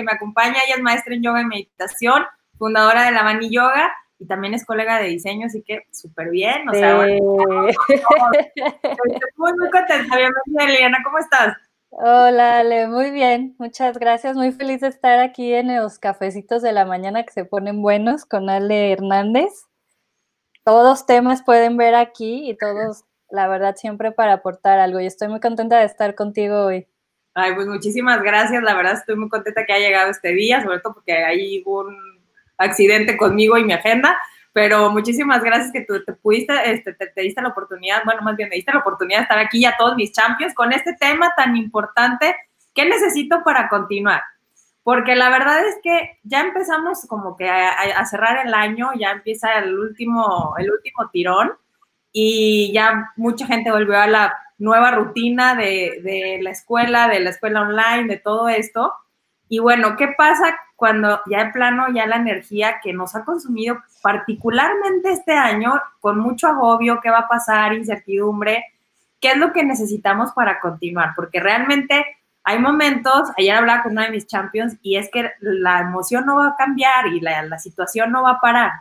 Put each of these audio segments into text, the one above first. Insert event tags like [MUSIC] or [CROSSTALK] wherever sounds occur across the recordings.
que me acompaña, ella es maestra en yoga y meditación, fundadora de la Bani Yoga y también es colega de diseño, así que súper bien. O sea, bueno, estoy muy, muy contenta. Bienvenida, Eliana, ¿cómo estás? Hola, Ale, muy bien, muchas gracias. Muy feliz de estar aquí en los cafecitos de la mañana que se ponen buenos con Ale Hernández. Todos temas pueden ver aquí y todos, la verdad, siempre para aportar algo. Y estoy muy contenta de estar contigo hoy. Ay, pues muchísimas gracias. La verdad, estoy muy contenta que haya llegado este día, sobre todo porque hay un accidente conmigo y mi agenda. Pero muchísimas gracias que tú te pudiste, este, te, diste la oportunidad, bueno, más bien me diste la oportunidad de estar aquí a todos mis champions con este tema tan importante. ¿Qué necesito para continuar? Porque la verdad es que ya empezamos como que a, cerrar el año, ya empieza el último, el último tirón y ya mucha gente volvió a la nueva rutina de, de la escuela, de la escuela online, de todo esto. Y bueno, ¿qué pasa cuando ya de plano ya la energía que nos ha consumido particularmente este año con mucho agobio, qué va a pasar, incertidumbre, qué es lo que necesitamos para continuar? Porque realmente hay momentos, ayer hablaba con uno de mis champions y es que la emoción no va a cambiar y la, situación no va a parar.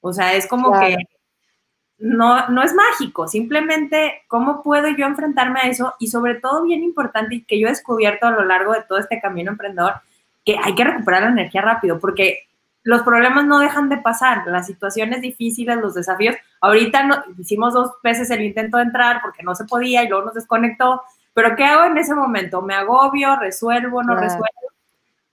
O sea, es como que no, no es mágico, simplemente cómo puedo yo enfrentarme a eso y sobre todo bien importante y que yo he descubierto a lo largo de todo este camino emprendedor, que hay que recuperar la energía rápido porque los problemas no dejan de pasar, las situaciones difíciles, los desafíos. Ahorita no, hicimos dos veces el intento de entrar porque no se podía y luego nos desconectó, pero ¿qué hago en ese momento? ¿Me agobio, resuelvo, no resuelvo?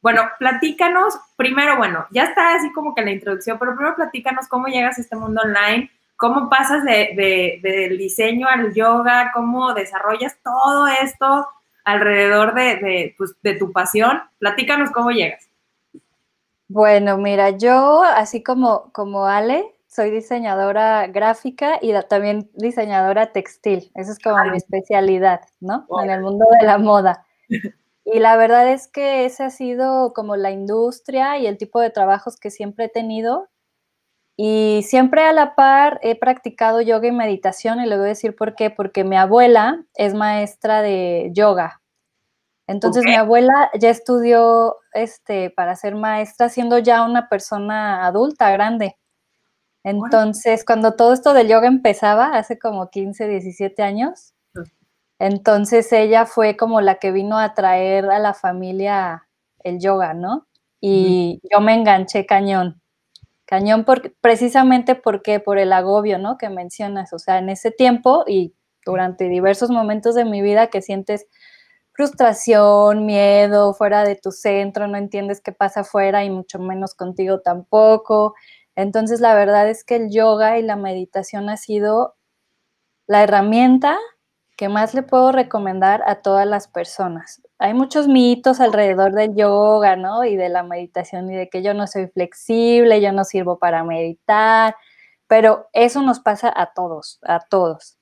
Bueno, platícanos, primero, bueno, ya está así como que la introducción, pero primero platícanos cómo llegas a este mundo online, cómo pasas de, del diseño al yoga, cómo desarrollas todo esto alrededor de, pues, de tu pasión. Platícanos cómo llegas. Bueno, mira, yo así como, como Ale, soy diseñadora gráfica y también diseñadora textil. Esa es como mi especialidad, ¿no? En el mundo de la moda. Y la verdad es que ese ha sido como la industria y el tipo de trabajos que siempre he tenido. Y siempre a la par he practicado yoga y meditación y le voy a decir por qué, porque mi abuela es maestra de yoga. Entonces mi abuela ya estudió este, para ser maestra siendo ya una persona adulta, grande. Entonces, cuando todo esto del yoga empezaba, hace como 15, 17 años, entonces ella fue como la que vino a traer a la familia el yoga, ¿no? Y yo me enganché cañón. Cañón por, precisamente porque por el agobio, ¿no? Que mencionas, o sea, en ese tiempo y durante diversos momentos de mi vida que sientes frustración, miedo, fuera de tu centro, no entiendes qué pasa afuera y mucho menos contigo tampoco. Entonces, la verdad es que el yoga y la meditación ha sido la herramienta que más le puedo recomendar a todas las personas hay muchos mitos alrededor del yoga, ¿no? Y de la meditación y de que yo no soy flexible, yo no sirvo para meditar, pero eso nos pasa a todos, a todos.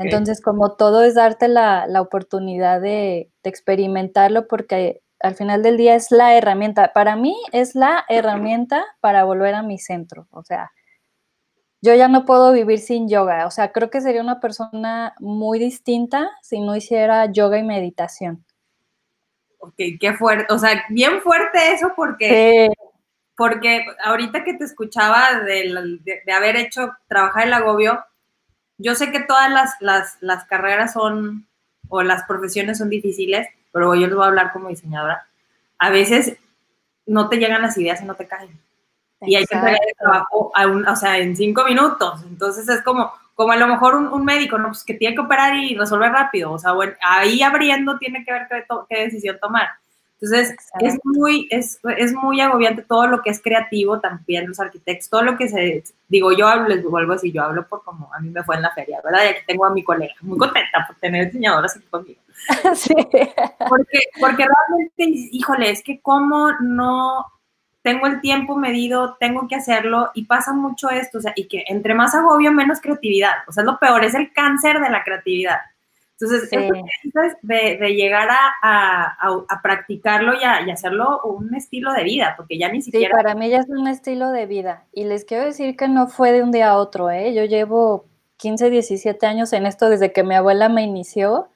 Entonces, como todo es darte la, oportunidad de, de, experimentarlo porque al final del día es la herramienta, para mí es la herramienta para volver a mi centro, o sea, yo ya no puedo vivir sin yoga, o sea, creo que sería una persona muy distinta si no hiciera yoga y meditación. Ok, qué fuerte, o sea, bien fuerte eso porque, porque ahorita que te escuchaba de, haber hecho trabajar el agobio, yo sé que todas las, las, carreras son, o las profesiones son difíciles, pero yo les voy a hablar como diseñadora. A veces no te llegan las ideas y no te caen. Y hay que hacer el trabajo o sea, en cinco minutos. Entonces es como, como a lo mejor un, médico, ¿no? Pues que tiene que operar y resolver rápido, o sea, bueno, ahí abriendo tiene que ver qué, decisión tomar. Entonces, es muy, es, es, muy agobiante todo lo que es creativo también, los arquitectos, todo lo que se, digo, yo hablo, les vuelvo así, yo hablo por como a mí me fue en la feria, ¿verdad? Y aquí tengo a mi colega, muy contenta por tener diseñadoras aquí conmigo. [LAUGHS] Sí. Porque, porque realmente, híjole, es que cómo no, tengo el tiempo medido, tengo que hacerlo y pasa mucho esto, o sea, y que entre más agobio, menos creatividad, o sea, es lo peor, es el cáncer de la creatividad. Entonces, de, de, llegar a, a, practicarlo y, y, hacerlo un estilo de vida, porque ya ni siquiera... Sí, para mí ya es un estilo de vida. Y les quiero decir que no fue de un día a otro, ¿eh? Yo llevo 15, 17 años en esto desde que mi abuela me inició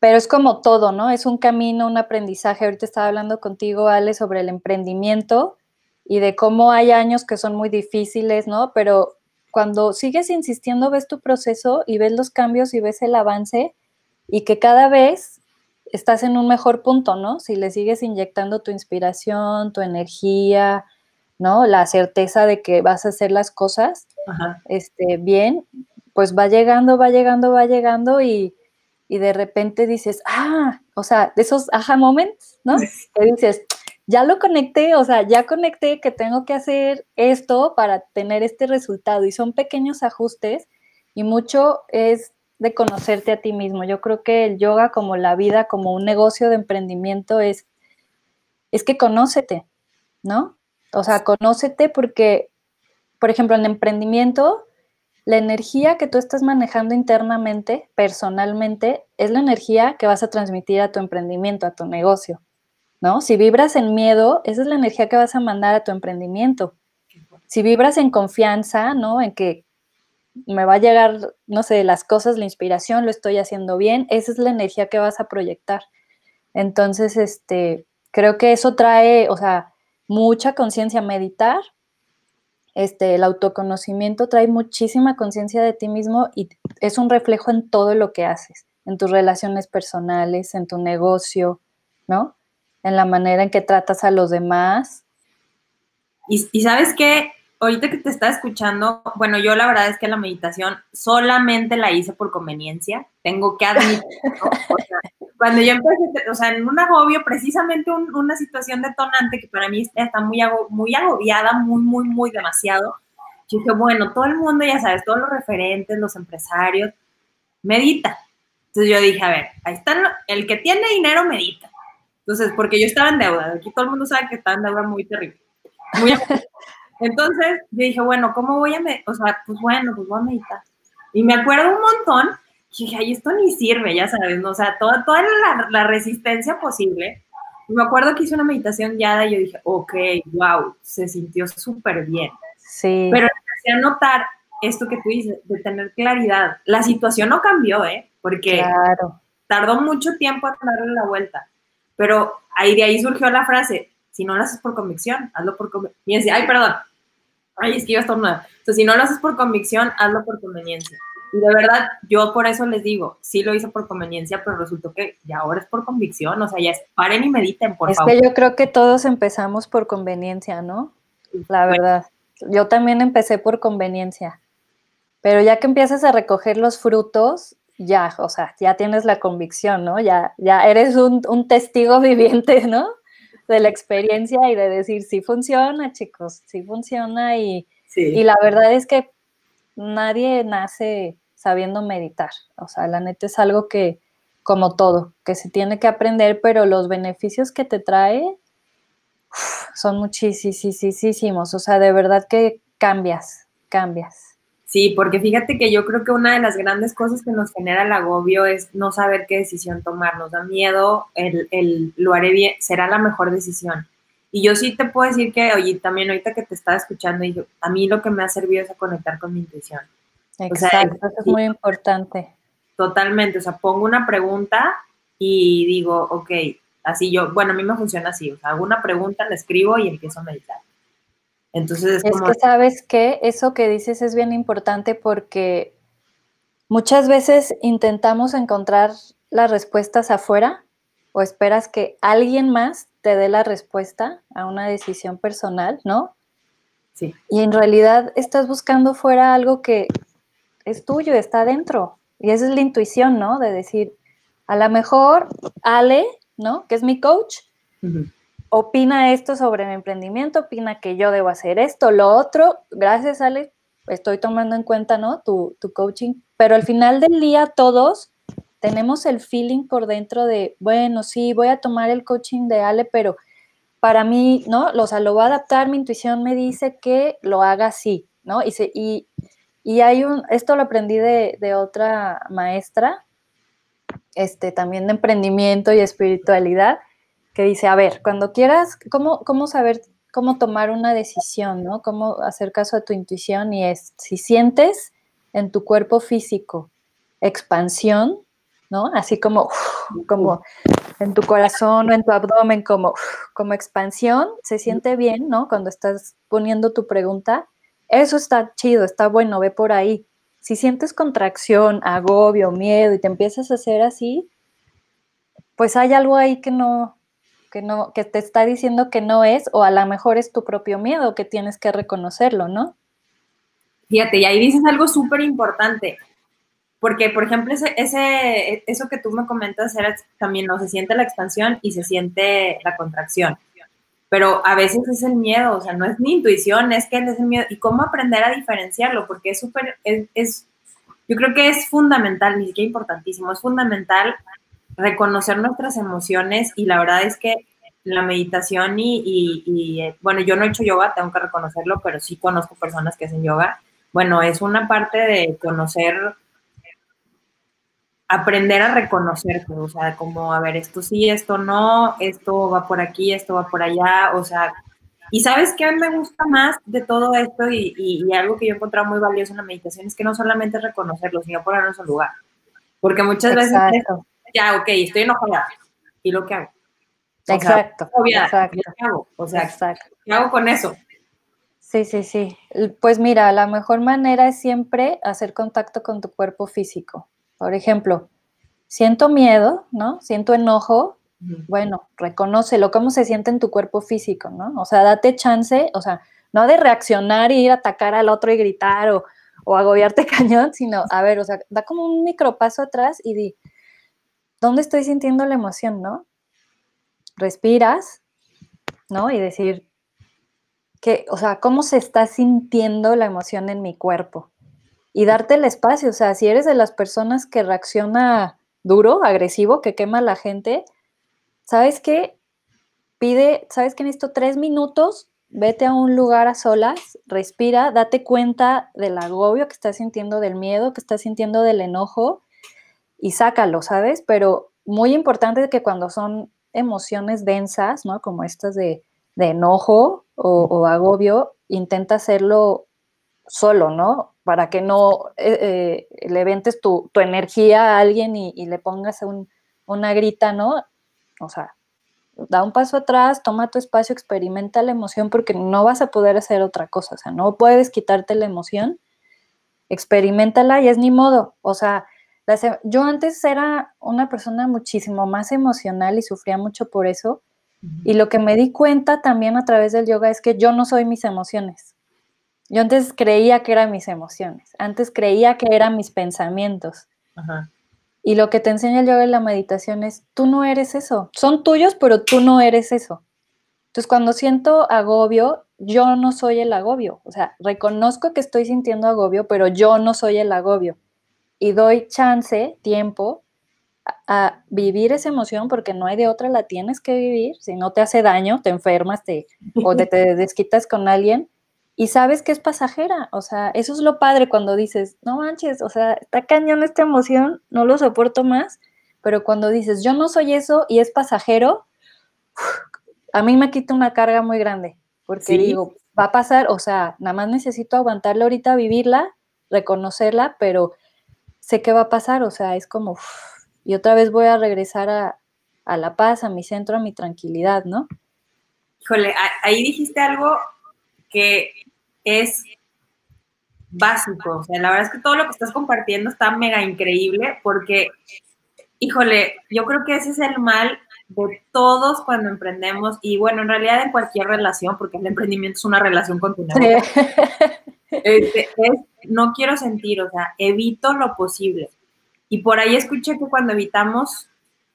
pero es como todo, ¿no? Es un camino, un aprendizaje. Ahorita estaba hablando contigo, Ale, sobre el emprendimiento y de cómo hay años que son muy difíciles, ¿no? Pero cuando sigues insistiendo, ves tu proceso y ves los cambios y ves el avance y que cada vez estás en un mejor punto, ¿no? Si le sigues inyectando tu inspiración, tu energía, ¿no? La certeza de que vas a hacer las cosas Este, bien, pues va llegando, va llegando, va llegando y, y de repente dices, ah, o sea, de esos aha moments, ¿no? [LAUGHS] Que dices, ya lo conecté, o sea, ya conecté que tengo que hacer esto para tener este resultado y son pequeños ajustes y mucho es de conocerte a ti mismo. Yo creo que el yoga como la vida, como un negocio de emprendimiento es, es que conócete, ¿no? O sea, conócete porque, por ejemplo, en emprendimiento, la energía que tú estás manejando internamente, personalmente, es la energía que vas a transmitir a tu emprendimiento, a tu negocio, ¿no? Si vibras en miedo, esa es la energía que vas a mandar a tu emprendimiento. Si vibras en confianza, ¿no? En que me va a llegar, no sé, las cosas, la inspiración, lo estoy haciendo bien, esa es la energía que vas a proyectar. Entonces, este, creo que eso trae, o sea, mucha conciencia, meditar, este, el autoconocimiento trae muchísima conciencia de ti mismo y es un reflejo en todo lo que haces, en tus relaciones personales, en tu negocio, ¿no? En la manera en que tratas a los demás. Y, y sabes qué, ahorita que te está escuchando, bueno, yo la verdad es que la meditación solamente la hice por conveniencia, tengo que admitir, [LAUGHS] cuando yo empecé, o sea, en un agobio, precisamente una situación detonante que para mí está muy, muy agobiada, muy, muy, muy demasiado, yo dije, bueno, todo el mundo, ya sabes, todos los referentes, los empresarios, medita. Entonces yo dije, a ver, ahí están, el que tiene dinero medita. Entonces, porque yo estaba en deuda, aquí todo el mundo sabe que estaba en deuda muy terrible. Muy [LAUGHS] Entonces yo dije, bueno, ¿cómo voy a meditar? O sea, pues bueno, pues voy a meditar. Y me acuerdo un montón, y dije, ay, esto ni sirve, ya sabes, ¿no? o sea, toda, toda la, resistencia posible. Y me acuerdo que hice una meditación guiada y yo dije, ok, wow, se sintió súper bien. Sí. Pero empecé a notar esto que tú dices, de tener claridad. La situación no cambió, ¿eh? Porque tardó mucho tiempo en darle la vuelta. Pero ahí de ahí surgió la frase, si no lo haces por convicción, hazlo por conveniencia. Ay, perdón. Ay, es que yo estornuda. Entonces, si no lo haces por convicción, hazlo por conveniencia. Y de verdad, yo por eso les digo, sí lo hice por conveniencia, pero resultó que ya ahora es por convicción, o sea, ya es, paren y mediten, por favor. Es que yo creo que todos empezamos por conveniencia, ¿no? La verdad. Yo también empecé por conveniencia, pero ya que empiezas a recoger los frutos, ya, o sea, ya tienes la convicción, ¿no? Ya, ya eres un, un testigo [LAUGHS] viviente, ¿no? De la experiencia y de decir, sí funciona, chicos, sí funciona y, y la verdad es que nadie nace sabiendo meditar. O sea, la neta es algo que, como todo, que se tiene que aprender, pero los beneficios que te trae son muchísimos. O sea, de verdad que cambias, cambias. Sí, porque fíjate que yo creo que una de las grandes cosas que nos genera el agobio es no saber qué decisión tomar. Nos da miedo el, el lo haré bien, será la mejor decisión. Y yo sí te puedo decir que, oye, también ahorita que te estaba escuchando, y a mí lo que me ha servido es a conectar con mi intuición. Exacto, eso es muy importante. Totalmente, o sea, pongo una pregunta y digo, ok, así yo, bueno, a mí me funciona así, o sea, hago una pregunta, la escribo y empiezo a meditar. Entonces es, que sabes que eso que dices es bien importante porque muchas veces intentamos encontrar las respuestas afuera o esperas que alguien más te dé la respuesta a una decisión personal, ¿no? Sí. Y en realidad estás buscando fuera algo que es tuyo, está dentro. Y esa es la intuición, ¿no? De decir, a lo mejor Ale, ¿no? Que es mi coach, opina esto sobre mi emprendimiento, opina que yo debo hacer esto, lo otro. Gracias, Ale, estoy tomando en cuenta, ¿no? Tu, tu coaching. Pero al final del día todos tenemos el feeling por dentro de, bueno, sí, voy a tomar el coaching de Ale, pero para mí, ¿no? O sea, lo voy a adaptar, mi intuición me dice que lo haga así, ¿no? Y, se, y, y hay un, esto lo aprendí de, de, otra maestra, este, también de emprendimiento y espiritualidad, que dice, a ver, cuando quieras, ¿cómo, cómo saber cómo tomar una decisión, ¿no? Cómo hacer caso a tu intuición y es, si sientes en tu cuerpo físico expansión, ¿no? Así como, como en tu corazón o en tu abdomen, como, como expansión, se siente bien, ¿no? Cuando estás poniendo tu pregunta, eso está chido, está bueno, ve por ahí. Si sientes contracción, agobio, miedo y te empiezas a hacer así, pues hay algo ahí que no, que no, que te está diciendo que no es, o a lo mejor es tu propio miedo que tienes que reconocerlo, ¿no? Fíjate, y ahí dices algo súper importante, porque, por ejemplo, ese, ese, eso que tú me comentas era también, ¿no? Se siente la expansión y se siente la contracción, pero a veces es el miedo, o sea, no es mi intuición, es que es el miedo, y cómo aprender a diferenciarlo, porque es súper, es, yo creo que es fundamental, ni siquiera importantísimo, es fundamental reconocer nuestras emociones y la verdad es que la meditación y, eh, bueno, yo no he hecho yoga, tengo que reconocerlo, pero sí conozco personas que hacen yoga. Bueno, es una parte de conocer, aprender a reconocerte, o sea, como, a ver, esto sí, esto no, esto va por aquí, esto va por allá, o sea, y sabes qué me gusta más de todo esto y, algo que yo he encontrado muy valioso en la meditación es que no solamente es reconocerlo, sino ponerlo en su lugar. Porque muchas veces ya, ok, estoy enojada. ¿Y lo que hago? exacto. exacto. ¿qué hago? O sea, ¿qué hago con eso? Sí, sí, sí. Pues mira, la mejor manera es siempre hacer contacto con tu cuerpo físico. Por ejemplo, siento miedo, ¿no? Siento enojo. Bueno, reconócelo, cómo se siente en tu cuerpo físico, ¿no? O sea, date chance, o sea, no de reaccionar y ir a atacar al otro y gritar o, o agobiarte [LAUGHS] cañón, sino, a ver, o sea, da como un micropaso atrás y di, ¿dónde estoy sintiendo la emoción, no? Respiras, ¿no? Y decir, que, o sea, ¿cómo se está sintiendo la emoción en mi cuerpo? Y darte el espacio, o sea, si eres de las personas que reacciona duro, agresivo, que quema a la gente, ¿sabes qué? Pide, ¿sabes qué? Necesito tres minutos, vete a un lugar a solas, respira, date cuenta del agobio que estás sintiendo, del miedo que estás sintiendo, del enojo, y sácalo, ¿sabes? Pero muy importante que cuando son emociones densas, ¿no? Como estas de, enojo o, agobio, intenta hacerlo solo, ¿no? Para que no eh, eh, le ventes tu, energía a alguien y, le pongas una grita, ¿no? O sea, da un paso atrás, toma tu espacio, experimenta la emoción porque no vas a poder hacer otra cosa, o sea, no puedes quitarte la emoción, experimentala y es ni modo, o sea, yo antes era una persona muchísimo más emocional y sufría mucho por eso. Y lo que me di cuenta también a través del yoga es que yo no soy mis emociones. Yo antes creía que eran mis emociones, antes creía que eran mis pensamientos. Y lo que te enseña el yoga y la meditación es, tú no eres eso. Son tuyos, pero tú no eres eso. Entonces, cuando siento agobio, yo no soy el agobio. O sea, reconozco que estoy sintiendo agobio, pero yo no soy el agobio y doy chance, tiempo a, vivir esa emoción porque no hay de otra, la tienes que vivir, si no te hace daño, te enfermas te, o te, [LAUGHS] desquitas con alguien y sabes que es pasajera, o sea, eso es lo padre cuando dices, no manches, o sea, está cañón esta emoción, no lo soporto más, pero cuando dices, yo no soy eso y es pasajero, a mí me quita una carga muy grande, porque digo, va a pasar, o sea, nada más necesito aguantarla ahorita, vivirla, reconocerla, pero sé qué va a pasar, o sea, es como, y otra vez voy a regresar a, la paz, a mi centro, a mi tranquilidad, ¿no? Híjole, ahí dijiste algo que es básico, o sea, la verdad es que todo lo que estás compartiendo está mega increíble porque, híjole, yo creo que ese es el mal de todos cuando emprendemos y bueno, en realidad en cualquier relación, porque el emprendimiento es una relación continua. Este, es no quiero sentir, o sea, evito lo posible. Y por ahí escuché que cuando evitamos,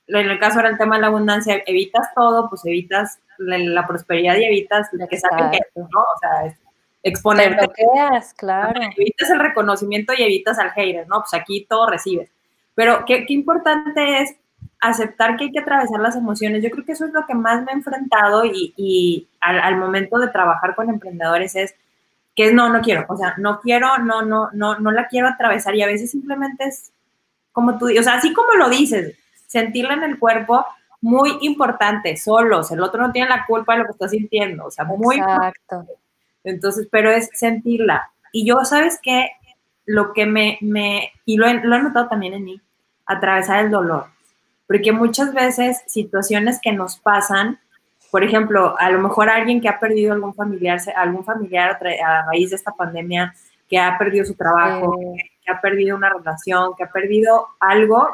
en el caso era el tema de la abundancia, evitas todo, pues evitas la, prosperidad y evitas que saquen ¿no? O sea, exponerte. claro. Evitas el reconocimiento y evitas al hater, ¿no? Pues aquí todo recibes. Pero qué, qué importante es aceptar que hay que atravesar las emociones. Yo creo que eso es lo que más me he enfrentado y, y al, al, momento de trabajar con emprendedores es que es no, no quiero, o sea, no quiero, no, no, no, no la quiero atravesar y a veces simplemente es como tú, o sea, así como lo dices, sentirla en el cuerpo, muy importante, solos, el otro no tiene la culpa de lo que está sintiendo, o sea, muy Exacto. Entonces, pero es sentirla. Y yo, ¿sabes qué? Lo que me, me y lo he, lo he notado también en mí, atravesar el dolor. Porque muchas veces situaciones que nos pasan, por ejemplo, a lo mejor alguien que ha perdido algún familiar, algún familiar a raíz de esta pandemia, que ha perdido su trabajo, que ha perdido una relación, que ha perdido algo,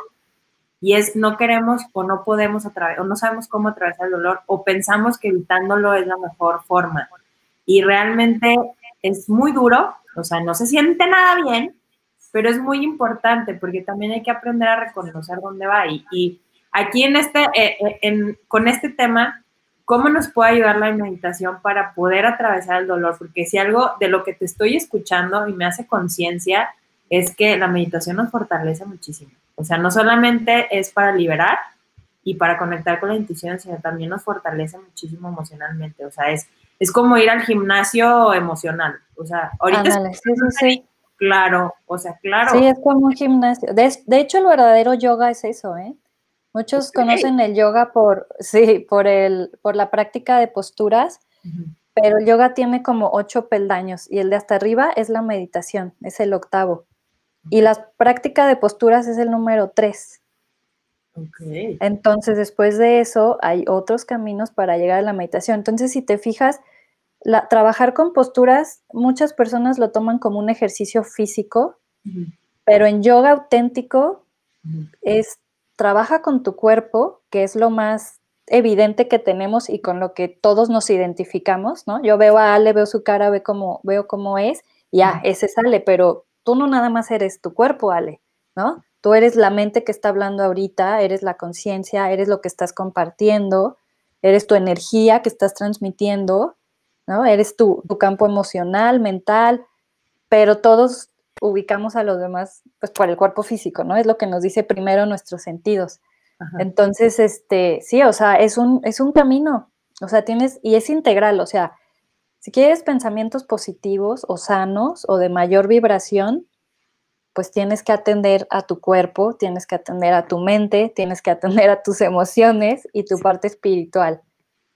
y es no queremos o no podemos atravesar, o no sabemos cómo atravesar el dolor, o pensamos que evitándolo es la mejor forma. Y realmente es muy duro, o sea, no se siente nada bien, pero es muy importante porque también hay que aprender a reconocer dónde va. Y, y aquí en este, eh, eh, en, con este tema, ¿cómo nos puede ayudar la meditación para poder atravesar el dolor? Porque si algo de lo que te estoy escuchando y me hace conciencia es que la meditación nos fortalece muchísimo. O sea, no solamente es para liberar y para conectar con la intuición, sino también nos fortalece muchísimo emocionalmente. O sea, es, es como ir al gimnasio emocional. O sea, ahorita... sí, sí, Claro, o sea, claro. Sí, es como un gimnasio. De, hecho, el verdadero yoga es eso, ¿eh? Muchos conocen el yoga por, [LAUGHS] sí, por, el, por la práctica de posturas, pero el yoga tiene como ocho peldaños y el de hasta arriba es la meditación, es el octavo. Y la práctica de posturas es el número tres. Okay. Entonces, después de eso, hay otros caminos para llegar a la meditación. Entonces, si te fijas, trabajar con posturas, muchas personas lo toman como un ejercicio físico, pero en yoga auténtico es trabaja con tu cuerpo, que es lo más evidente que tenemos y con lo que todos nos identificamos, ¿no? Yo veo a Ale, veo su cara, veo cómo, veo cómo es, ya, ese sale, pero tú no nada más eres tu cuerpo, Ale, ¿no? Tú eres la mente que está hablando ahorita, eres la conciencia, eres lo que estás compartiendo, eres tu energía que estás transmitiendo, ¿no? Eres tu, tu campo emocional, mental, pero todos ubicamos a los demás pues por el cuerpo físico, ¿no? Es lo que nos dice primero nuestros sentidos. Entonces, este, sí, o sea, es un, es un camino, o sea, tienes, y es integral, o sea, si quieres pensamientos positivos o sanos o de mayor vibración, pues tienes que atender a tu cuerpo, tienes que atender a tu mente, tienes que atender a tus emociones y tu parte espiritual,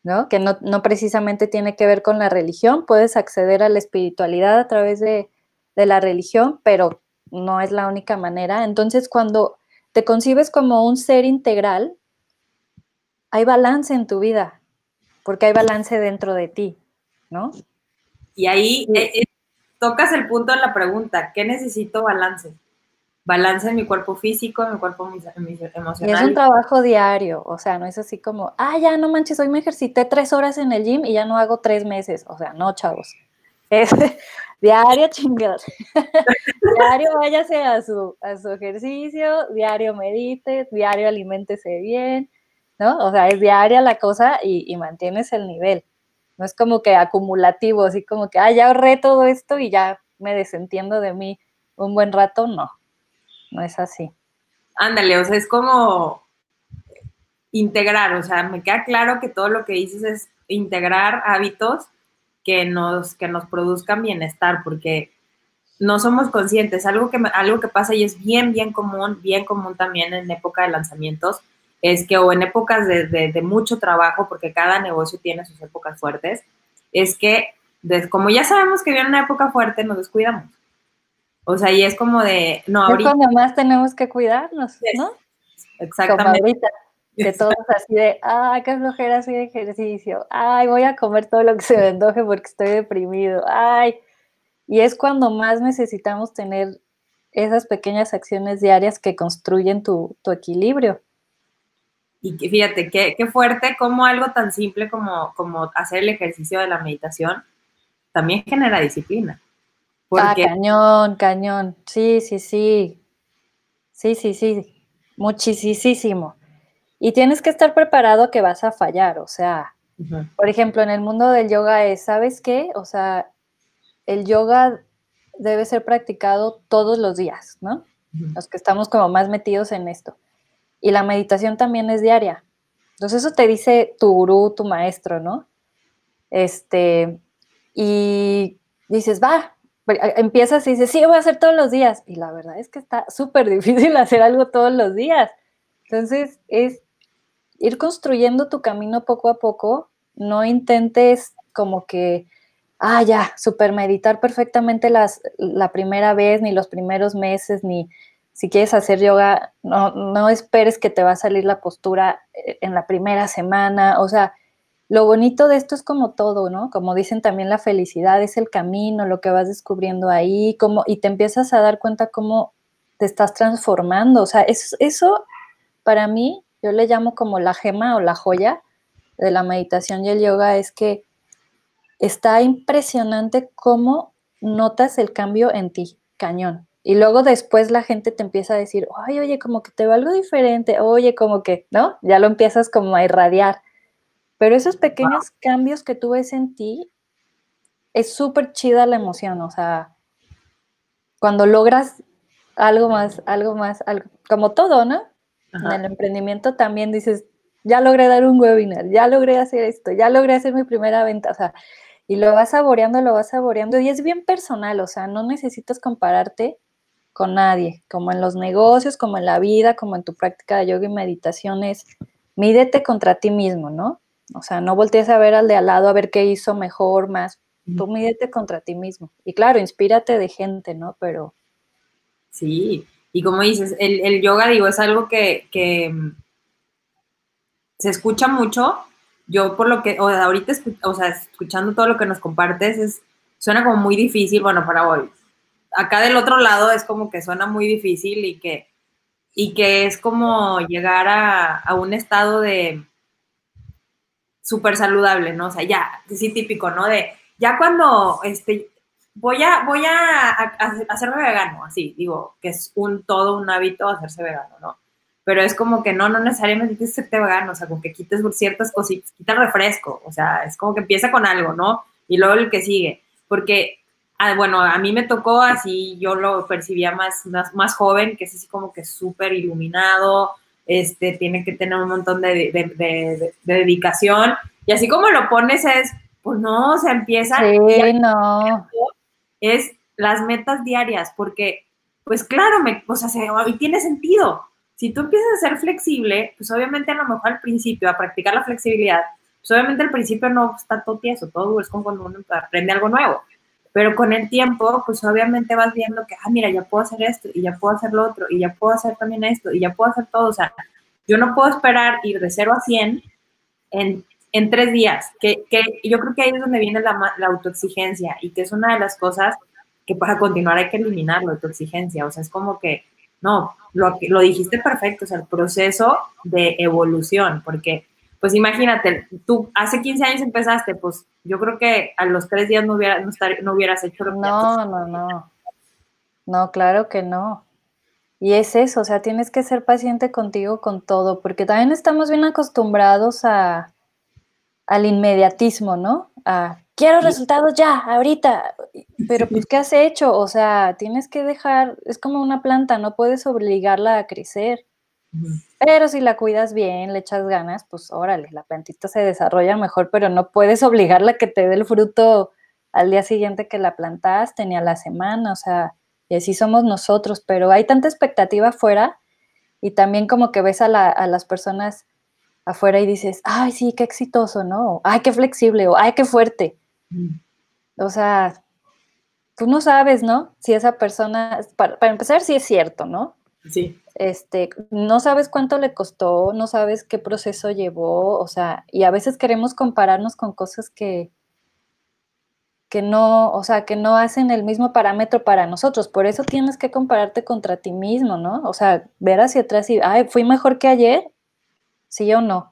¿no? Que no, precisamente tiene que ver con la religión, puedes acceder a la espiritualidad a través de, de la religión, pero no es la única manera. Entonces, cuando te concibes como un ser integral, hay balance en tu vida, porque hay balance dentro de ti. ¿no? Y ahí eh, eh, tocas el punto de la pregunta, ¿qué necesito balance? Balance en mi cuerpo físico, en mi cuerpo emocional. Y es un trabajo diario, o sea, no es así como, ah, ya no manches, hoy me ejercité tres horas en el gym y ya no hago tres meses. O sea, no, chavos. [LAUGHS] Es diario chingados. [LAUGHS] diario váyase a su, a su ejercicio, diario medite, diario aliméntese bien, ¿no? O sea, es diaria la cosa y, y mantienes el nivel. No es como que acumulativo, así como que, ah, ya ahorré todo esto y ya me desentiendo de mí un buen rato. No, no es así. Ándale, o sea, es como integrar, o sea, me queda claro que todo lo que dices es integrar hábitos que nos, que nos produzcan bienestar, porque no somos conscientes. Algo que, algo que pasa y es bien, bien común, bien común también en época de lanzamientos, es que o en épocas de, mucho trabajo, porque cada negocio tiene sus épocas fuertes, es que como ya sabemos que viene una época fuerte, nos descuidamos. O sea, y es como de, no, ahorita. Es cuando más tenemos que cuidarnos, ¿no? Exactamente. Como ahorita, que [LAUGHS] todos así de, ay, qué flojera de ejercicio, ay, voy a comer todo lo que se me antoje porque estoy deprimido, ay. Y es cuando más necesitamos tener esas pequeñas acciones diarias que construyen tu, tu equilibrio. Y fíjate, qué, qué fuerte como algo tan simple como, como hacer el ejercicio de la meditación también genera disciplina. Ah, cañón, cañón. Sí, sí, sí. Sí, sí, sí. Muchísimo. Y tienes que estar preparado que vas a fallar. O sea, por ejemplo, en el mundo del yoga es, ¿sabes qué? O sea, el yoga debe ser practicado todos los días, ¿no? Los que estamos como más metidos en esto. Y la meditación también es diaria. Entonces eso te dice tu gurú, tu maestro, ¿no? Este, y dices, va, empiezas y dices, sí, voy a hacer todos los días. Y la verdad es que está súper [LAUGHS] difícil hacer algo todos los días. Entonces es ir construyendo tu camino poco a poco. No intentes como que, ah, ya, super meditar perfectamente las, la primera vez, ni los primeros meses, ni si quieres hacer yoga, no, no esperes que te va a salir la postura eh, en la primera semana, o sea, lo bonito de esto es como todo, ¿no? Como dicen también la felicidad es el camino, lo que vas descubriendo ahí, como, y te empiezas a dar cuenta cómo te estás transformando. O sea, eso, eso para mí, yo le llamo como la gema o la joya de la meditación y el yoga, es que está impresionante cómo notas el cambio en ti, cañón. Y luego después la gente te empieza a decir, ay, oye, como que te va algo diferente, oye, como que, ¿no? Ya lo empiezas como a irradiar. Pero esos pequeños cambios que tú ves en ti, es súper chida la emoción, o sea, cuando logras algo más, algo más, algo, como todo, ¿no? En el emprendimiento también dices, ya logré dar un webinar, ya logré hacer esto, ya logré hacer mi primera venta, o sea, y lo vas saboreando, lo vas saboreando, y es bien personal, o sea, no necesitas compararte con nadie, como en los negocios, como en la vida, como en tu práctica de yoga y meditaciones, mídete contra ti mismo, ¿no? O sea, no voltees a ver al de al lado a ver qué hizo mejor, más. Tú mídete contra ti mismo. Y claro, inspírate de gente, ¿no? Pero. Sí, y como dices, el, yoga, digo, es algo que, que, mm, se escucha mucho. Yo, por lo que, o sea, ahorita, o sea, escuchando todo lo que nos compartes, es, suena como muy difícil, bueno, para hoy. Acá del otro lado es como que suena muy difícil y que, y que es como llegar a, a un estado de, súper saludable, ¿no? O sea, ya, sí típico, ¿no? De, ya cuando, este, voy a, voy a, hacerme vegano, así, digo, que es un todo un hábito hacerse vegano, ¿no? Pero es como que no, no necesariamente tienes que serte vegano, o sea, como que quites ciertas cositas, quita el refresco, o sea, es como que empieza con algo, ¿no? Y luego el que sigue, porque, ah, bueno, a mí me tocó así, yo lo percibía más, más, más joven, que es así como que súper iluminado, este, tiene que tener un montón de, dedicación. Y así como lo pones es, pues no, se empieza. Sí, no. Es las metas diarias, porque, pues claro, me, o sea, y tiene sentido. Si tú empiezas a ser flexible, pues obviamente a lo mejor al principio, a practicar la flexibilidad, pues obviamente al principio no está todo tieso, todo es como cuando uno aprende algo nuevo. Pero con el tiempo, pues obviamente vas viendo que, ah, mira, ya puedo hacer esto, y ya puedo hacer lo otro, y ya puedo hacer también esto, y ya puedo hacer todo. O sea, yo no puedo esperar ir de 0 a 100 en, en tres días, que, que, yo creo que ahí es donde viene la, la autoexigencia, y que es una de las cosas que para continuar hay que eliminar la autoexigencia. O sea, es como que, no, lo, lo dijiste perfecto, o sea, el proceso de evolución, porque pues imagínate, tú hace 15 años empezaste, pues yo creo que a los tres días no, hubiera, no, hubieras hecho lo que No, no, no. No, claro que no. Y es eso, o sea, tienes que ser paciente contigo con todo, porque también estamos bien acostumbrados a, al inmediatismo, ¿no? A quiero resultados ya, ahorita. Pero pues, ¿qué has hecho? O sea, tienes que dejar, es como una planta, no puedes obligarla a crecer. Pero si la cuidas bien, le echas ganas, pues órale, la plantita se desarrolla mejor, pero no puedes obligarla a que te dé el fruto al día siguiente que la plantaste, ni a la semana, o sea, y así somos nosotros, pero hay tanta expectativa afuera y también como que ves a, las personas afuera y dices, ay, sí, qué exitoso, ¿no? Ay, qué flexible, o ay, qué fuerte. O sea, tú no sabes, ¿no? Si esa persona, para, para empezar, sí es cierto, ¿no? Sí. Este, no sabes cuánto le costó, no sabes qué proceso llevó, o sea, y a veces queremos compararnos con cosas que, que no, o sea, que no hacen el mismo parámetro para nosotros. Por eso tienes que compararte contra ti mismo, ¿no? O sea, ver hacia atrás y, ay, fui mejor que ayer, sí o no.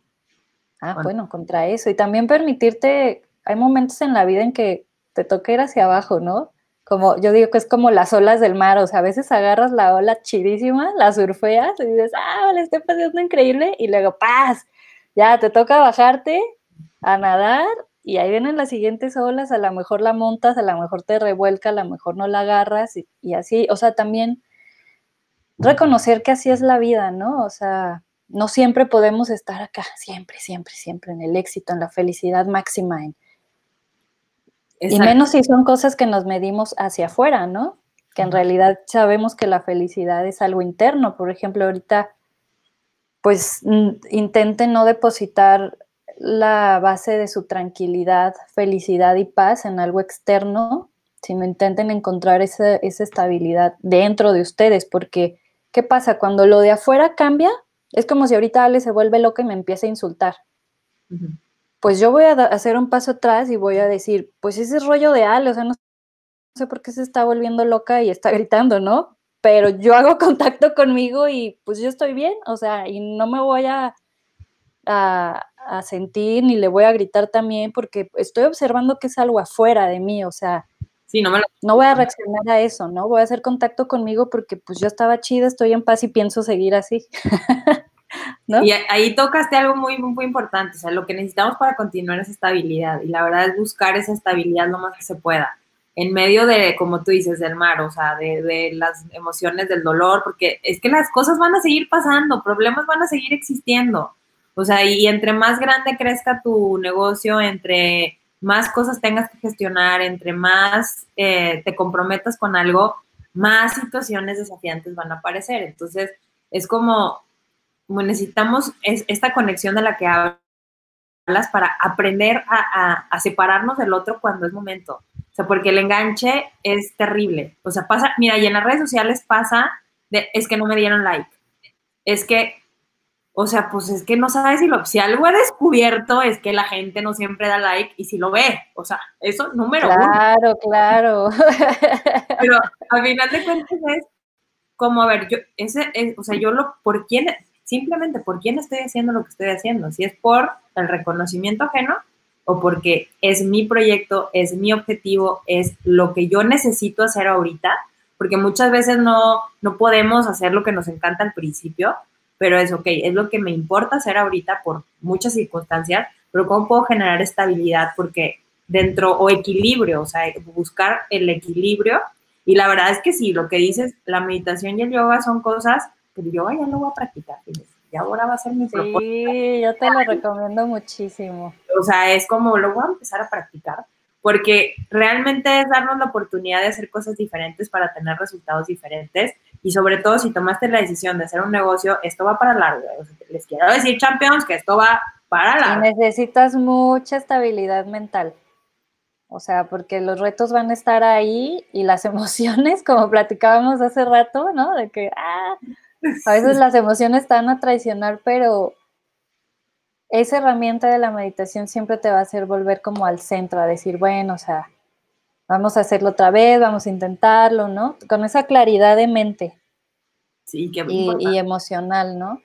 Ah, bueno, contra eso. Y también permitirte, hay momentos en la vida en que te toca ir hacia abajo, ¿no? Como yo digo que es como las olas del mar, o sea, a veces agarras la ola chidísima, la surfeas y dices, ah, le estoy pasando increíble, y luego, paz, ya te toca bajarte a nadar y ahí vienen las siguientes olas, a lo mejor la montas, a lo mejor te revuelca, a lo mejor no la agarras y, y así, o sea, también reconocer que así es la vida, ¿no? O sea, no siempre podemos estar acá, siempre, siempre, siempre en el éxito, en la felicidad máxima, en y menos si son cosas que nos medimos hacia afuera, ¿no? Que en realidad sabemos que la felicidad es algo interno. Por ejemplo, ahorita, pues intenten no depositar la base de su tranquilidad, felicidad y paz en algo externo, sino intenten encontrar esa, esa estabilidad dentro de ustedes, porque ¿qué pasa? Cuando lo de afuera cambia, es como si ahorita Ale se vuelve loca y me empieza a insultar. Pues yo voy a hacer un paso atrás y voy a decir, pues ese es rollo de Ale, o sea, no sé por qué se está volviendo loca y está [LAUGHS] gritando, ¿no? Pero yo hago contacto conmigo y pues yo estoy bien, o sea, y no me voy a, a, sentir ni le voy a gritar también porque estoy observando que es algo afuera de mí, o sea, sí, no, me no voy a reaccionar a eso, ¿no? Voy a hacer contacto conmigo porque pues yo estaba chida, estoy en paz y pienso seguir así. [LAUGHS] ¿No? Y ahí tocaste algo muy, muy importante, o sea, lo que necesitamos para continuar es estabilidad y la verdad es buscar esa estabilidad lo más que se pueda en medio de, como tú dices, del mar, o sea, de, de, las emociones del dolor, porque es que las cosas van a seguir pasando, problemas van a seguir existiendo. O sea, y, entre más grande crezca tu negocio, entre más cosas tengas que gestionar, entre más eh, te comprometas con algo, más situaciones desafiantes van a aparecer. Entonces, es como, como necesitamos esta conexión de la que hablas para aprender a, a separarnos del otro cuando es momento. O sea, porque el enganche es terrible. O sea, pasa, mira, y en las redes sociales pasa de, es que no me dieron like. Es que, o sea, pues es que no sabes si lo, si algo he descubierto es que la gente no siempre da like y si lo ve. O sea, eso número uno. Claro, claro. [LAUGHS] Pero al final de cuentas es como, a ver, yo, ese, o sea, yo lo, ¿por quién? Simplemente, ¿por quién estoy haciendo lo que estoy haciendo? Si es por el reconocimiento ajeno, o porque es mi proyecto, es mi objetivo, es lo que yo necesito hacer ahorita, porque muchas veces no, no podemos hacer lo que nos encanta al principio, pero es ok, es lo que me importa hacer ahorita por muchas circunstancias, pero ¿cómo puedo generar estabilidad? Porque dentro, o equilibrio, o sea, buscar el equilibrio. Y la verdad es que sí, lo que dices, la meditación y el yoga son cosas el yoga ya lo voy a practicar y ahora va a ser mi propósito. Sí, yo te lo [LAUGHS] recomiendo muchísimo. O sea, es como lo voy a empezar a practicar, porque realmente es darnos la oportunidad de hacer cosas diferentes para tener resultados diferentes. Y sobre todo, si tomaste la decisión de hacer un negocio, esto va para largo. les quiero decir, champions, que esto va para largo. Y necesitas mucha estabilidad mental. O sea, porque los retos van a estar ahí y las [LAUGHS] emociones, como platicábamos hace rato, ¿no? De que, ah, a veces las emociones están a traicionar, pero esa herramienta de la meditación siempre te va a hacer volver como al centro, a decir, bueno, o sea, vamos a hacerlo otra vez, vamos a intentarlo, ¿no? Con esa claridad de mente. Sí, qué y, y emocional, ¿no?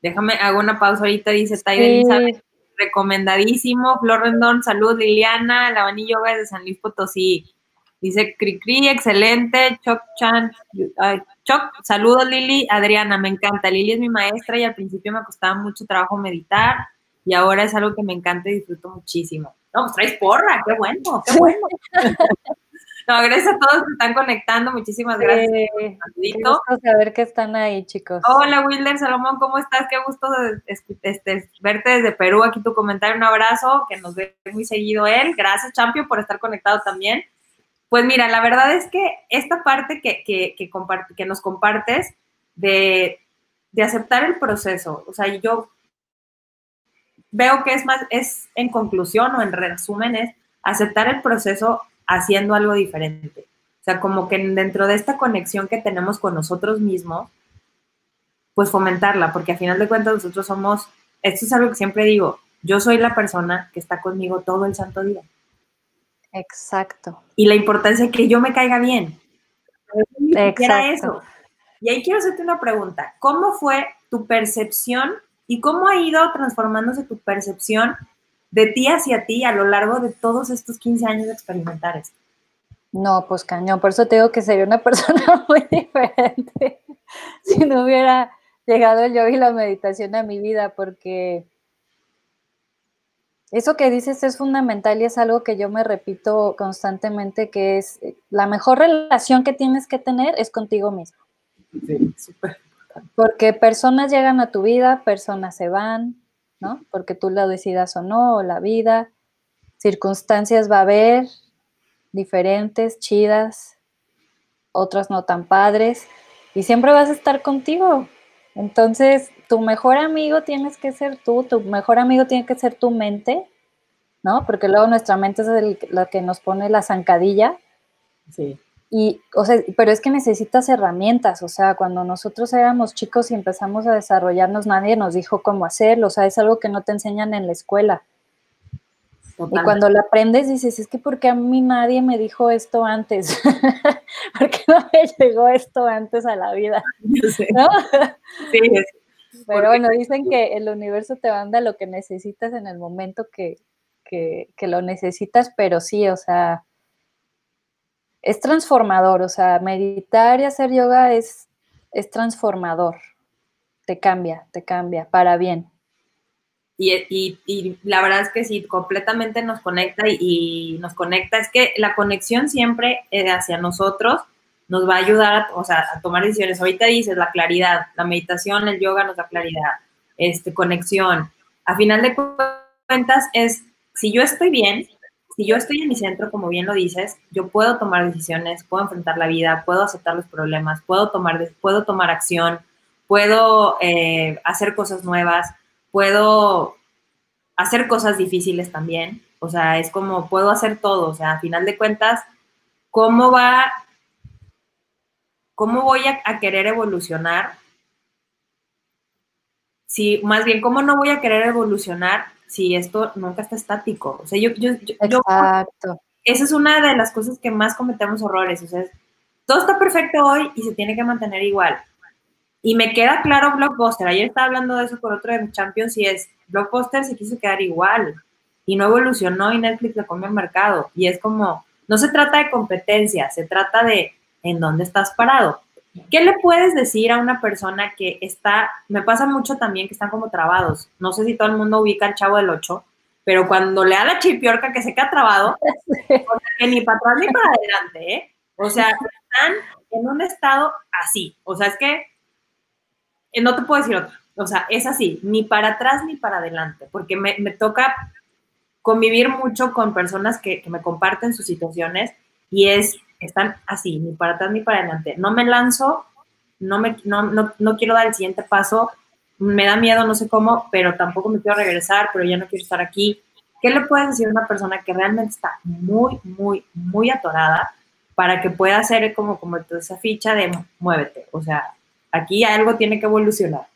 Déjame, hago una pausa ahorita, dice Taide recomendadísimo. Flor Rendón, salud, Liliana, la Yoga de San Luis Potosí. Dice Cricri, excelente. Choc Chan, Choc, saludos Lili. Adriana, me encanta. Lili es mi maestra y al principio me costaba mucho trabajo meditar y ahora es algo que me encanta y disfruto muchísimo. No, pues traes porra, qué bueno, qué [LAUGHS] bueno. No, gracias a todos que están conectando, muchísimas gracias. Sí, gusto saber que están ahí, chicos. Hola, Wilder Salomón, ¿cómo estás? Qué gusto este, verte desde Perú. Aquí tu comentario, un abrazo, que nos ve muy seguido él. Gracias, Champion, por estar conectado también. Pues mira, la verdad es que esta parte que, que, que, nos compartes de, aceptar el proceso, o sea, yo veo que es más, es en conclusión o en resumen, es aceptar el proceso haciendo algo diferente. O sea, como que dentro de esta conexión que tenemos con nosotros mismos, pues fomentarla, porque a final de cuentas nosotros somos, esto es algo que siempre digo, yo soy la persona que está conmigo todo el santo día. Exacto. Y la importancia de que yo me caiga bien. Exacto. eso. Y ahí quiero hacerte una pregunta. ¿Cómo fue tu percepción y cómo ha ido transformándose tu percepción de ti hacia ti a lo largo de todos estos 15 años de experimentar esto? No, pues cañón, por eso te digo que sería una [LAUGHS] persona muy diferente si no hubiera llegado el yoga y la meditación a mi vida, porque eso que dices es fundamental y es algo que yo me repito constantemente, que es eh, la mejor relación que tienes que tener es contigo mismo. Sí, súper. Porque personas llegan a tu vida, personas se van, ¿no? Porque tú la decidas o no, o la vida, circunstancias va a haber diferentes, chidas, otras no tan padres, y siempre vas a estar contigo. Entonces, tu mejor amigo tienes que ser tú, tu mejor amigo tiene que ser tu mente, ¿no? Porque luego nuestra mente es la que nos pone la zancadilla. Sí. Y, o sea, pero es que necesitas herramientas, o sea, cuando nosotros éramos chicos y empezamos a desarrollarnos, nadie nos dijo cómo hacerlo, o sea, es algo que no te enseñan en la escuela. Y cuando lo aprendes dices, es que porque a mí nadie me dijo esto antes? [LAUGHS] ¿Por qué no me llegó esto antes a la vida? [LAUGHS] ¿No? Sí, Pero bueno, dicen que el universo te manda lo que necesitas en el momento que, que lo necesitas, pero sí, o sea, es transformador, o sea, meditar y hacer yoga es, es transformador, te cambia, te cambia para bien. Y, y, la verdad es que sí, completamente nos conecta y, nos conecta. Es que la conexión siempre eh, hacia nosotros nos va a ayudar a, o sea, a tomar decisiones. Ahorita dices la claridad, la meditación, el yoga nos da claridad, este, conexión. A final de cuentas es, si yo estoy bien, si yo estoy en mi centro, como bien lo dices, yo puedo tomar decisiones, puedo enfrentar la vida, puedo aceptar los problemas, puedo tomar, puedo tomar acción, puedo eh, hacer cosas nuevas, puedo hacer cosas difíciles también. O sea, es como puedo hacer todo. O sea, a final de cuentas, ¿cómo va, cómo voy a, querer evolucionar? Si, más bien, ¿cómo no voy a querer evolucionar si esto nunca está estático. O sea, yo, yo, Exacto. esa es una de las cosas que más cometemos errores. O sea, todo está perfecto hoy y se tiene que mantener igual. Y me queda claro Blockbuster. Ayer estaba hablando de eso con otro de mis champions y es, Blockbuster se quiso quedar igual y no evolucionó y Netflix le comió el mercado. Y es como, no se trata de competencia, se trata de en dónde estás parado. ¿Qué le puedes decir a una persona que está, me pasa mucho también que están como trabados? No sé si todo el mundo ubica al chavo del 8, pero cuando le da la chipiorca que se queda trabado, [LAUGHS] que ni para atrás ni para adelante, ¿eh? O sea, están en un estado así. O sea, es que eh, no te puedo decir otra. O sea, es así, ni para atrás ni para adelante, porque me, toca convivir mucho con personas que, que me comparten sus situaciones y es están así, ni para atrás ni para adelante. No me lanzo, no, me, no, no, quiero dar el siguiente paso, me da miedo, no sé cómo, pero tampoco me quiero regresar, pero ya no quiero estar aquí. ¿Qué le puedes decir a una persona que realmente está muy, muy, muy atorada para que pueda hacer como, como esa ficha de muévete? O sea, aquí algo tiene que evolucionar.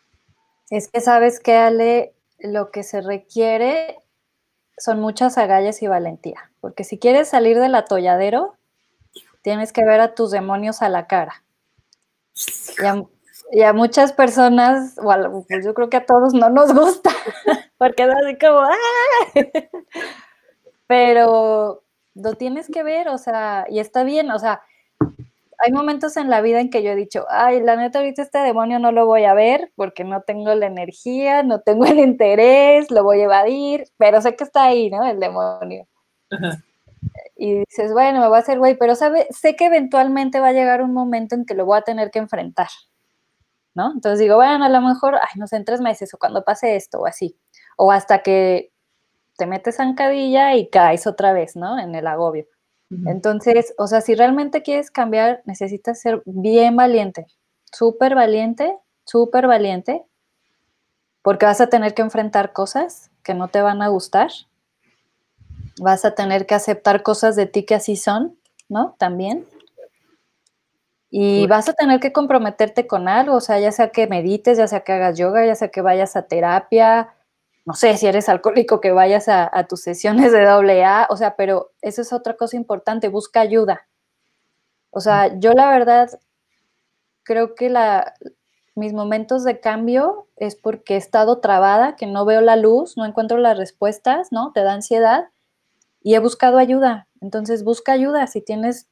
Es que sabes que, Ale, lo que se requiere son muchas agallas y valentía, porque si quieres salir del atolladero, tienes que ver a tus demonios a la cara. Y a, muchas personas, o pues yo creo que a todos no nos gusta, [LAUGHS] porque es así como, ¡ah! pero lo tienes que ver, o sea, y está bien, o sea, hay momentos en la vida en que yo he dicho, ay, la neta, ahorita este demonio no lo voy a ver porque no tengo la energía, no tengo el interés, lo voy a evadir, pero sé que está ahí, ¿no? El demonio y dices, bueno, me voy a hacer güey, pero sabe, sé que eventualmente va a llegar un momento en que lo voy a tener que enfrentar, ¿no? Entonces digo, bueno, a lo mejor, ay, no sé, en tres meses o cuando pase esto o así, o hasta que te metes zancadilla y caes otra vez, ¿no? En el agobio. Entonces, o sea, si realmente quieres cambiar, necesitas ser bien valiente, súper valiente, súper valiente, porque vas a tener que enfrentar cosas que no te van a gustar, vas a tener que aceptar cosas de ti que así son, ¿no? También. Y vas a tener que comprometerte con algo, o sea, ya sea que medites, ya sea que hagas yoga, ya sea que vayas a terapia, no sé, si eres alcohólico, que vayas a, tus sesiones de doble A, o sea, pero eso es otra cosa importante, busca ayuda. O sea, yo la verdad creo que la, mis momentos de cambio es porque he estado trabada, que no veo la luz, no encuentro las respuestas, ¿no? Te da ansiedad y he buscado ayuda. Entonces busca ayuda. Si tienes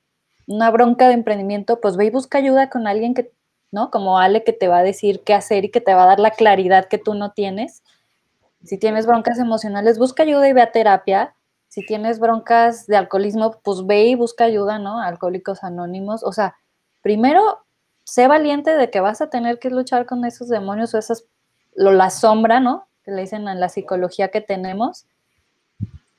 una bronca de emprendimiento, pues ve y busca ayuda con alguien que, ¿no? Como Ale que te va a decir qué hacer y que te va a dar la claridad que tú no tienes. Si tienes broncas emocionales, busca ayuda y ve a terapia. Si tienes broncas de alcoholismo, pues ve y busca ayuda, ¿no? Alcohólicos anónimos. O sea, primero, sé valiente de que vas a tener que luchar con esos demonios o esas, lo, la sombra, ¿no? Que le dicen en la psicología que tenemos.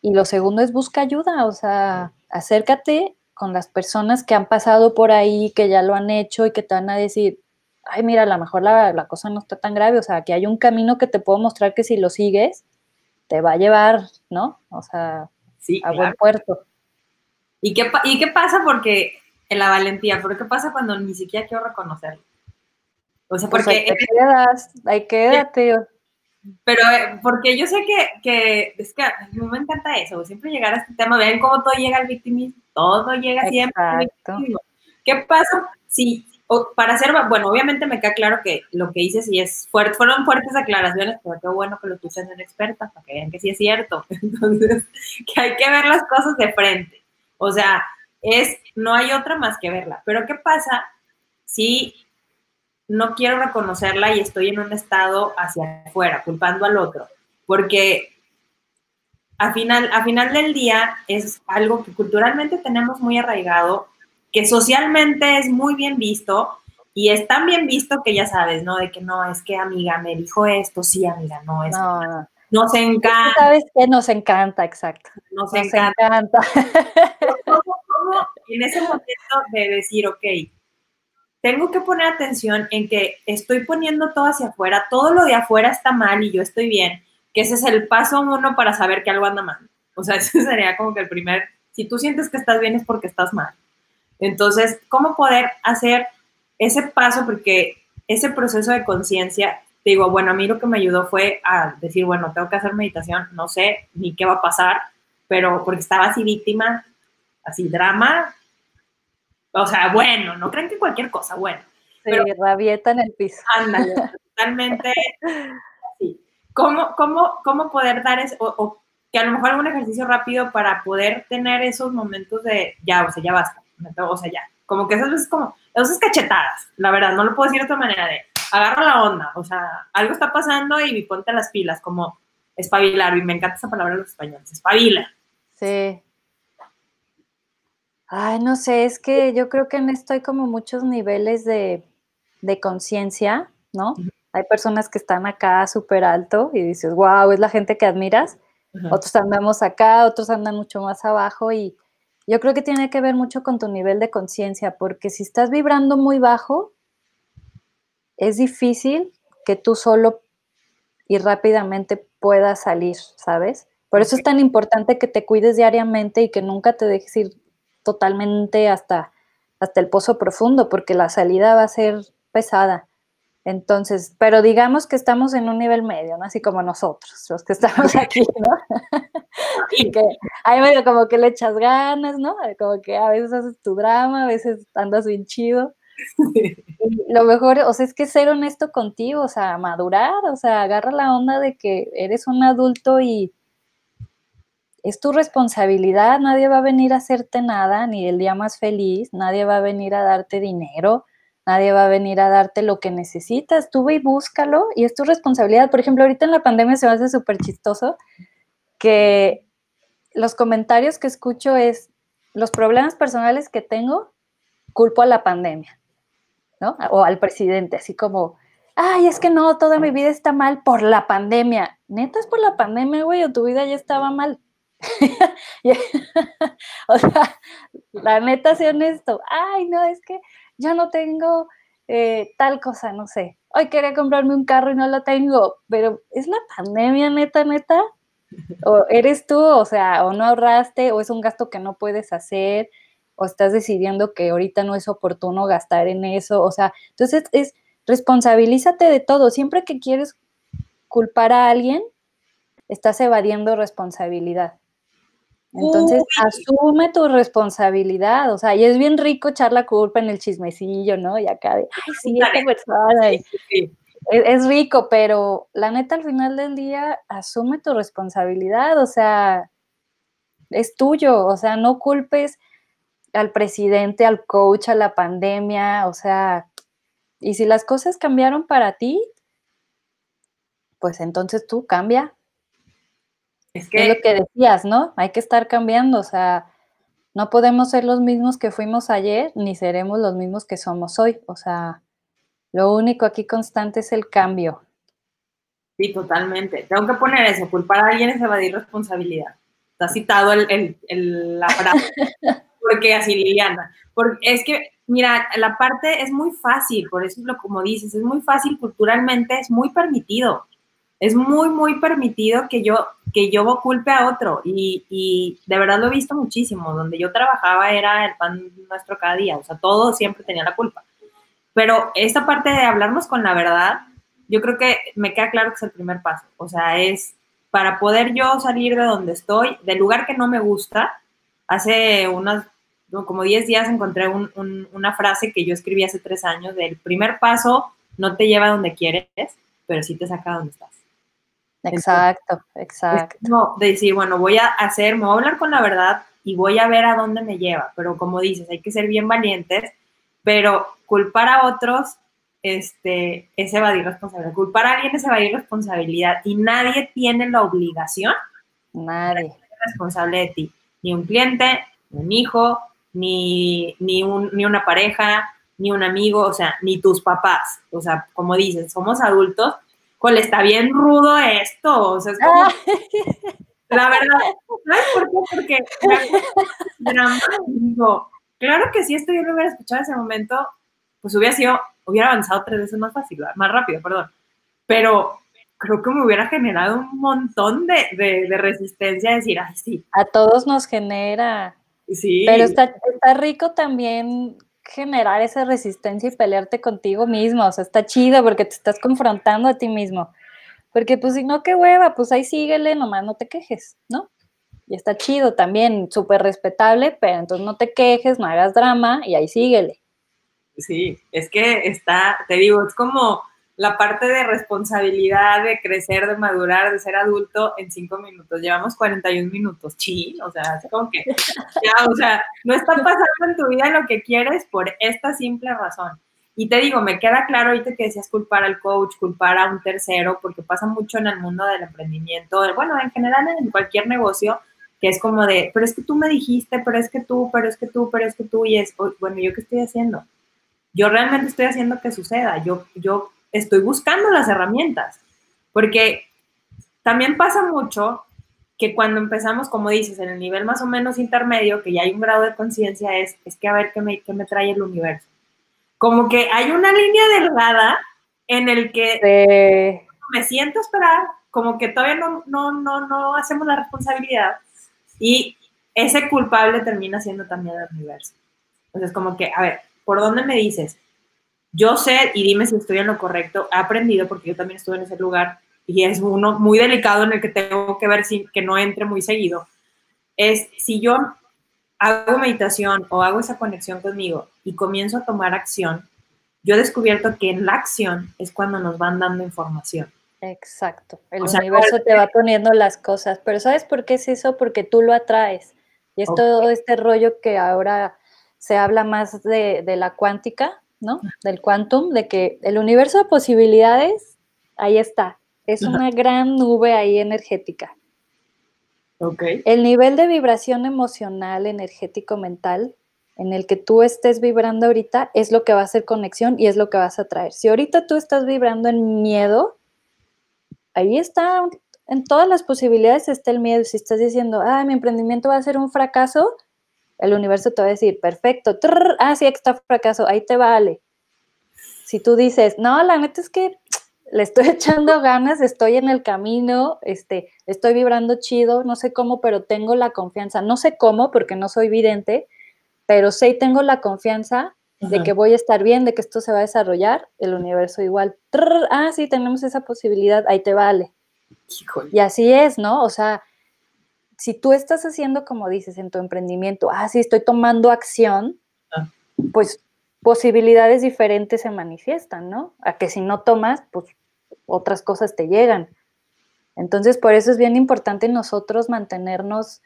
Y lo segundo es busca ayuda, o sea, acércate con las personas que han pasado por ahí, que ya lo han hecho y que te van a decir, ay, mira, a lo mejor la, cosa no está tan grave, o sea, que hay un camino que te puedo mostrar que si lo sigues, te va a llevar, ¿no? O sea, a buen puerto. ¿Y qué, ¿Y qué pasa? Porque en la valentía, pero ¿qué pasa cuando ni siquiera quiero reconocerlo? O sea, pues porque... Pues ahí quedas, ahí quédate. Pero eh, porque yo sé que, que es que me encanta eso, siempre llegar a este tema, ven cómo todo llega al victimismo, todo llega siempre al victimismo. ¿Qué pasa si, para hacer, bueno, obviamente me queda claro que lo que hice sí es fuerte, fueron fuertes aclaraciones, pero qué bueno que lo escuchan en experta, para que vean que sí es cierto. [LAUGHS] Entonces, que hay que ver las cosas de frente. O sea, es, no hay otra más que verla. Pero ¿qué pasa si no quiero reconocerla y estoy en un estado hacia afuera, culpando al otro? Porque a final, a final del día es algo que culturalmente tenemos muy arraigado, que socialmente es muy bien visto y es tan bien visto que ya sabes, ¿no? De que no, es que amiga me dijo esto, sí, amiga, no, es... No, Nos encanta. ¿Sabes qué? Nos encanta, exacto. Nos, encanta. [LAUGHS] en ese momento de decir, ok, tengo que poner atención en que estoy poniendo todo hacia afuera, todo lo de afuera está mal y yo estoy bien, que ese es el paso uno para saber que algo anda mal. O sea, [LAUGHS] ese sería como que el primer, si tú sientes que estás bien es porque estás mal. Entonces, ¿cómo poder hacer ese paso? Porque ese proceso de conciencia, digo, bueno, a mí lo que me ayudó fue a decir, bueno, tengo que hacer meditación, no sé ni qué va a pasar, pero porque estaba así víctima, así drama, o sea, bueno, no creen que cualquier cosa, bueno. Sí, pero, rabieta en el piso. Ándale, [LAUGHS] totalmente así. ¿Cómo, cómo, cómo poder dar eso, o, que a lo mejor algún ejercicio rápido para poder tener esos momentos de, ya, o sea, ya basta, o sea, ya, como que esas veces como, esas cachetadas, la verdad, no lo puedo decir de otra manera, de agarra la onda, o sea, algo está pasando y ponte las pilas, como espabilar, y me encanta esa palabra en los españoles, espabila. Sí, Ay, no sé, es que yo creo que en esto hay como muchos niveles de, conciencia, ¿no? Hay personas que están acá súper alto y dices, wow, es la gente que admiras. Otros andamos acá, otros andan mucho más abajo y yo creo que tiene que ver mucho con tu nivel de conciencia, porque si estás vibrando muy bajo, es difícil que tú solo y rápidamente puedas salir, ¿sabes? Por eso es tan importante que te cuides diariamente y que nunca te dejes ir totalmente hasta, hasta el pozo profundo, porque la salida va a ser pesada. Entonces, pero digamos que estamos en un nivel medio, ¿no? Así como nosotros, los que estamos [LAUGHS] aquí, ¿no? y [LAUGHS] que hay medio como que le echas ganas, ¿no? Como que a veces haces tu drama, a veces andas bien chido. Y lo mejor, o sea, es que ser honesto contigo, o sea, madurar, o sea, agarra la onda de que eres un adulto y, es tu responsabilidad, nadie va a venir a hacerte nada, ni el día más feliz, nadie va a venir a darte dinero, nadie va a venir a darte lo que necesitas, tú ve y búscalo y es tu responsabilidad. Por ejemplo, ahorita en la pandemia se me hace súper chistoso que los comentarios que escucho es los problemas personales que tengo, culpo a la pandemia, ¿no? O al presidente, así como, ay, es que no, toda mi vida está mal por la pandemia. Neta es por la pandemia, güey, o tu vida ya estaba mal. [LAUGHS] [LAUGHS] o sea, la neta, sé honesto, ay, no, es que yo no tengo eh, tal cosa, no sé. Hoy quería comprarme un carro y no lo tengo, pero es la pandemia, neta, neta. O eres tú, o sea, o no ahorraste, o es un gasto que no puedes hacer, o estás decidiendo que ahorita no es oportuno gastar en eso, o sea, entonces es responsabilízate de todo. Siempre que quieres culpar a alguien, estás evadiendo responsabilidad. Entonces, asume tu responsabilidad, o sea, y es bien rico echar la culpa en el chismecillo, ¿no? Y acá de, ay, sí, esta persona. Es, es, rico, pero la neta, al final del día, asume tu responsabilidad, o sea, es tuyo, o sea, no culpes al presidente, al coach, a la pandemia, o sea, y si las cosas cambiaron para ti, pues entonces tú cambia, es, que, lo que decías, ¿no? Hay que estar cambiando, o sea, no podemos ser los mismos que fuimos ayer, ni seremos los mismos que somos hoy. O sea, lo único aquí constante es el cambio. Sí, totalmente. Tengo que poner eso, culpar a alguien es evadir responsabilidad. Está citado el, el, la frase. [LAUGHS] porque así Liliana. Porque es que, mira, la parte es muy fácil, por eso es lo como dices, es muy fácil culturalmente, es muy permitido. Es muy, muy permitido que yo que yo culpe a otro. Y, y, de verdad lo he visto muchísimo. Donde yo trabajaba era el pan nuestro cada día. O sea, todo siempre tenía la culpa. Pero esta parte de hablarnos con la verdad, yo creo que me queda claro que es el primer paso. O sea, es para poder yo salir de donde estoy, del lugar que no me gusta. Hace unas, como 10 días encontré una frase que yo escribí hace tres años, del primer paso no te lleva a donde quieres, pero sí te saca a donde estás. Exacto, exacto. no decir, bueno, voy a hacer, me voy a hablar con la verdad y voy a ver a dónde me lleva, pero como dices, hay que ser bien valientes, pero culpar a otros este, es evadir responsabilidad. Culpar a alguien es evadir responsabilidad y nadie tiene la obligación nadie. de ser responsable de ti. Ni un cliente, ni un hijo, ni, ni, un, ni una pareja, ni un amigo, o sea, ni tus papás. O sea, como dices, somos adultos le está bien rudo esto, o sea, es como, [LAUGHS] la verdad, ¿sabes por qué? Porque, digo, claro que si esto yo lo hubiera escuchado en ese momento, pues hubiera sido, hubiera avanzado tres veces más fácil, más rápido, perdón, pero creo que me hubiera generado un montón de, de, de resistencia a decir, ay, sí. A todos nos genera. Sí. Pero está, está rico también generar esa resistencia y pelearte contigo mismo. O sea, está chido porque te estás confrontando a ti mismo. Porque pues si no, qué hueva, pues ahí síguele, nomás no te quejes, ¿no? Y está chido también, súper respetable, pero entonces no te quejes, no hagas drama y ahí síguele. Sí, es que está, te digo, es como la parte de responsabilidad, de crecer, de madurar, de ser adulto en cinco minutos. Llevamos 41 minutos, sí, o sea, es como que, ya, o sea, no está pasando en tu vida lo que quieres por esta simple razón. Y te digo, me queda claro ahorita que decías culpar al coach, culpar a un tercero, porque pasa mucho en el mundo del emprendimiento, bueno, en general en cualquier negocio, que es como de, pero es que tú me dijiste, pero es que tú, pero es que tú, pero es que tú, y es, bueno, ¿yo qué estoy haciendo? Yo realmente estoy haciendo que suceda, yo, yo estoy buscando las herramientas, porque también pasa mucho que cuando empezamos, como dices, en el nivel más o menos intermedio, que ya hay un grado de conciencia, es, es que a ver qué me, qué me trae el universo. Como que hay una línea delgada en el que me siento a esperar, como que todavía no, no, no, no hacemos la responsabilidad y ese culpable termina siendo también el universo. Entonces, como que, a ver, ¿por dónde me dices? Yo sé, y dime si estoy en lo correcto, he aprendido porque yo también estuve en ese lugar y es uno muy delicado en el que tengo que ver si, que no entre muy seguido, es si yo hago meditación o hago esa conexión conmigo y comienzo a tomar acción, yo he descubierto que en la acción es cuando nos van dando información. Exacto, el universo te va poniendo las cosas, pero ¿sabes por qué es eso? Porque tú lo atraes. Y es todo este rollo que ahora se habla más de, de la cuántica, ¿no? Del quantum, de que el universo de posibilidades, ahí está, es una gran nube ahí energética. Okay. El nivel de vibración emocional, energético, mental, en el que tú estés vibrando ahorita, es lo que va a hacer conexión y es lo que vas a traer. Si ahorita tú estás vibrando en miedo, ahí está, en todas las posibilidades está el miedo. Si estás diciendo, ah, mi emprendimiento va a ser un fracaso, el universo te va a decir, perfecto, ah, sí, está fracaso, ahí te vale. Si tú dices, no, la neta es que le estoy [LAUGHS] echando ganas, estoy en el camino, este, estoy vibrando chido, no sé cómo, pero tengo la confianza. No sé cómo, porque no soy vidente, pero sé y tengo la confianza de que voy a estar bien, de que esto se va a desarrollar, el universo igual. ah, sí, tenemos esa posibilidad, ahí te vale. Y así es, ¿no? O sea, si tú estás haciendo, como dices, en tu emprendimiento, ah, sí, estoy tomando acción, ah. pues posibilidades diferentes se manifiestan, ¿no? A que si no tomas, pues otras cosas te llegan. Entonces, por eso es bien importante nosotros mantenernos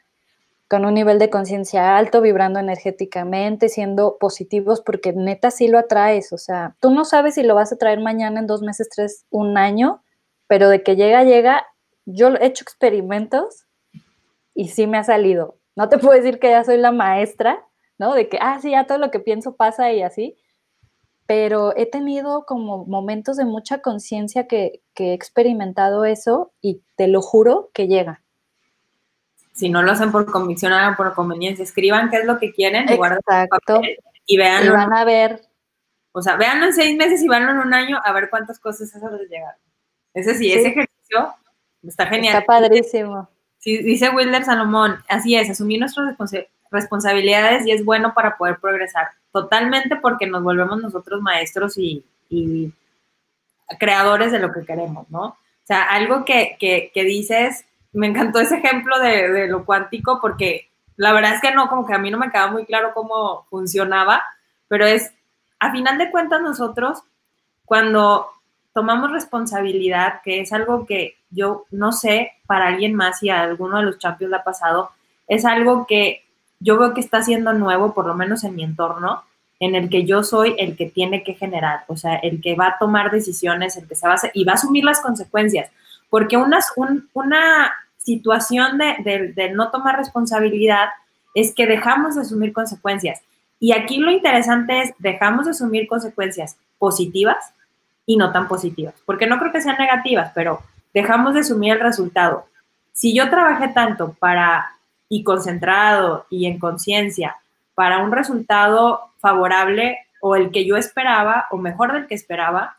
con un nivel de conciencia alto, vibrando energéticamente, siendo positivos, porque neta sí lo atraes. O sea, tú no sabes si lo vas a traer mañana, en dos meses, tres, un año, pero de que llega, llega. Yo he hecho experimentos y sí me ha salido. No te [LAUGHS] puedo decir que ya soy la maestra, ¿no? De que, ah, sí, ya todo lo que pienso pasa y así, pero he tenido como momentos de mucha conciencia que, he experimentado eso y te lo juro que llega. Si no lo hacen por convicción, hagan por conveniencia. Escriban qué es lo que quieren y guarden y vean. Y van a ver. O sea, véanlo en seis meses y véanlo en un año a ver cuántas cosas esas les llegaron. Ese sí, ese ejercicio está genial. Está padrísimo dice Wilder Salomón, así es, asumir nuestras responsabilidades y es bueno para poder progresar. Totalmente porque nos volvemos nosotros maestros y, creadores de lo que queremos, ¿no? O sea, algo que, que, dices, me encantó ese ejemplo de, de, lo cuántico porque la verdad es que no, como que a mí no me quedaba muy claro cómo funcionaba, pero es, a final de cuentas nosotros, cuando tomamos responsabilidad, que es algo que yo no sé para alguien más y a alguno de los champions le ha pasado, es algo que yo veo que está siendo nuevo, por lo menos en mi entorno, en el que yo soy el que tiene que generar, o sea, el que va a tomar decisiones, el que se va a hacer, y va a asumir las consecuencias, porque una, una situación de no tomar responsabilidad es que dejamos de asumir consecuencias. Y aquí lo interesante es, dejamos de asumir consecuencias positivas y no tan positivas, porque no creo que sean negativas, pero dejamos de asumir el resultado. Si yo trabajé tanto para y concentrado y en conciencia para un resultado favorable o el que yo esperaba o mejor del que esperaba,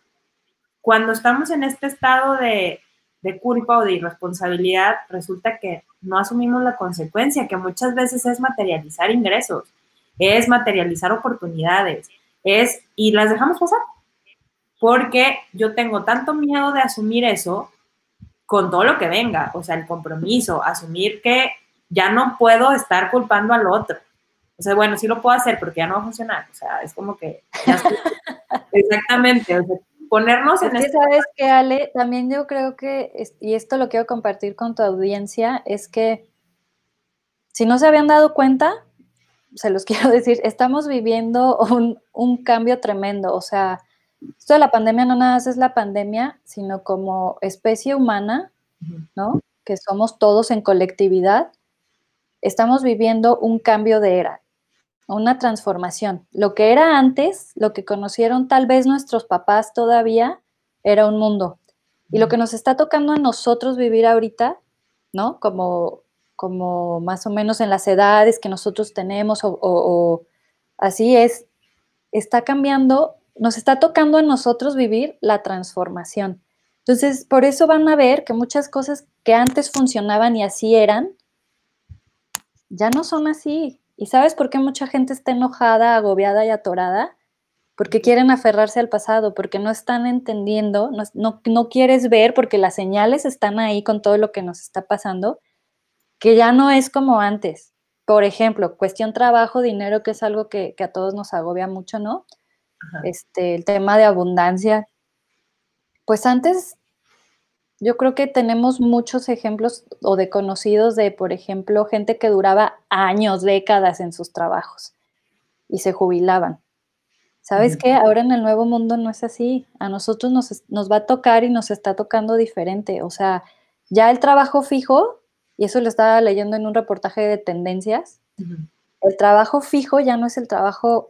cuando estamos en este estado de, de culpa o de irresponsabilidad, resulta que no asumimos la consecuencia, que muchas veces es materializar ingresos, es materializar oportunidades, es y las dejamos pasar porque yo tengo tanto miedo de asumir eso con todo lo que venga, o sea, el compromiso, asumir que ya no puedo estar culpando al otro. O sea, bueno, sí lo puedo hacer porque ya no va a funcionar. O sea, es como que... [LAUGHS] exactamente. ponernos en... Es ¿Sabes que Ale? También yo creo que, y esto lo quiero compartir con tu audiencia, es que si no se habían dado cuenta, se los [LAUGHS] quiero decir, estamos viviendo un, un cambio tremendo. O sea, esto de la pandemia no nada más es la pandemia, sino como especie humana, ¿no? Que somos todos en colectividad, estamos viviendo un cambio de era, una transformación. Lo que era antes, lo que conocieron tal vez nuestros papás todavía, era un mundo. Y lo que nos está tocando a nosotros vivir ahorita, ¿no? Como, como más o menos en las edades que nosotros tenemos o así es, está cambiando nos está tocando a nosotros vivir la transformación. Entonces, por eso van a ver que muchas cosas que antes funcionaban y así eran, ya no son así. ¿Y sabes por qué mucha gente está enojada, agobiada y atorada? Porque quieren aferrarse al pasado, porque no están entendiendo, no, quieres ver, porque las señales están ahí con todo lo que nos está pasando, que ya no es como antes. Por ejemplo, cuestión trabajo, dinero, que es algo que a todos nos agobia mucho, ¿no? Este, el tema de abundancia. Pues antes yo creo que tenemos muchos ejemplos o de conocidos de, por ejemplo, gente que duraba años, décadas en sus trabajos y se jubilaban. ¿Sabes qué? Ahora en el nuevo mundo no es así. A nosotros nos, nos, va a tocar y nos está tocando diferente. O sea, ya el trabajo fijo, y eso lo estaba leyendo en un reportaje de tendencias, el trabajo fijo ya no es el trabajo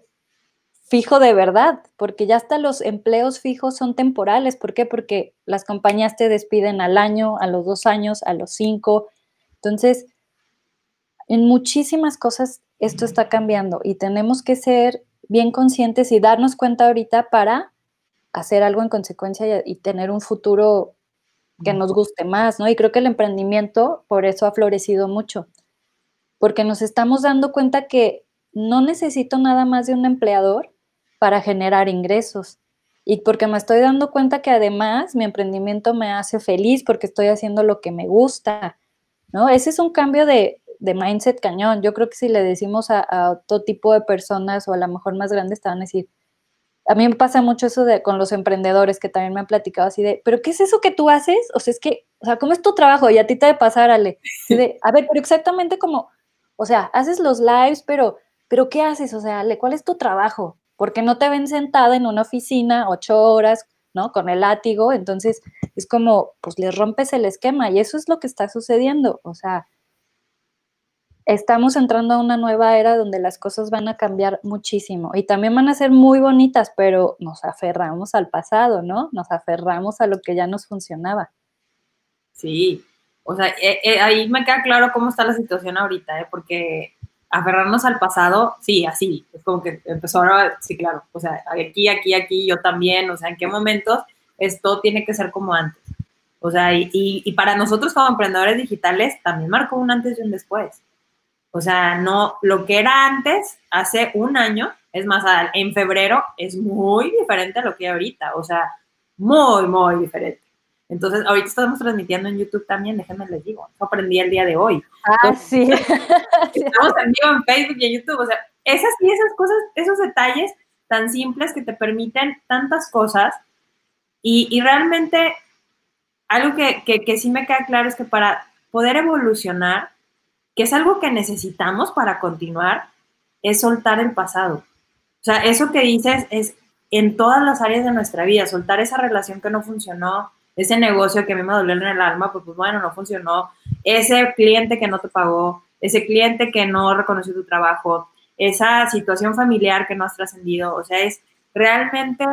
fijo de verdad, porque ya hasta los empleos fijos son temporales. ¿Por qué? Porque las compañías te despiden al año, a los dos años, a los cinco. Entonces, en muchísimas cosas esto está cambiando y tenemos que ser bien conscientes y darnos cuenta ahorita para hacer algo en consecuencia y, tener un futuro que nos guste más, ¿no? Y creo que el emprendimiento por eso ha florecido mucho, porque nos estamos dando cuenta que no necesito nada más de un empleador para generar ingresos. Y porque me estoy dando cuenta que además mi emprendimiento me hace feliz porque estoy haciendo lo que me gusta, ¿no? Ese es un cambio de, mindset cañón. Yo creo que si le decimos a, a, todo tipo de personas o a lo mejor más grandes, te van a decir, a mí me pasa mucho eso de, con los emprendedores que también me han platicado así de, pero ¿qué es eso que tú haces? O sea, es que, o sea, ¿cómo es tu trabajo? Y a ti te debe pasar, Ale. De, a ver, pero exactamente como, o sea, haces los lives, pero, pero ¿qué haces? O sea, Ale, ¿cuál es tu trabajo? Porque no te ven sentada en una oficina ocho horas, ¿no? Con el látigo, entonces es como, pues les rompes el esquema y eso es lo que está sucediendo, o sea, estamos entrando a una nueva era donde las cosas van a cambiar muchísimo y también van a ser muy bonitas, pero nos aferramos al pasado, ¿no? Nos aferramos a lo que ya nos funcionaba. Sí, o sea, eh, eh, ahí me queda claro cómo está la situación ahorita, ¿eh? porque aferrarnos al pasado, sí, así, es como que empezó ahora, sí, claro, o sea, aquí, aquí, aquí, yo también, o sea, en qué momentos esto tiene que ser como antes. O sea, y, y, para nosotros como emprendedores digitales también marcó un antes y un después. O sea, no, lo que era antes, hace un año, es más, en febrero, es muy diferente a lo que hay ahorita. O sea, muy, muy diferente. Entonces, ahorita estamos transmitiendo en YouTube también, déjenme les digo, eso aprendí el día de hoy. Ah, sí. [LAUGHS] Estamos en vivo en Facebook y en YouTube, o sea, esas y esas cosas, esos detalles tan simples que te permiten tantas cosas y, y realmente algo que, que, que sí me queda claro es que para poder evolucionar, que es algo que necesitamos para continuar, es soltar el pasado. O sea, eso que dices es en todas las áreas de nuestra vida, soltar esa relación que no funcionó, ese negocio que a mí me dolió en el alma, pues, pues bueno, no funcionó, ese cliente que no te pagó, ese cliente que no reconoció tu trabajo, esa situación familiar que no has trascendido, o sea, es realmente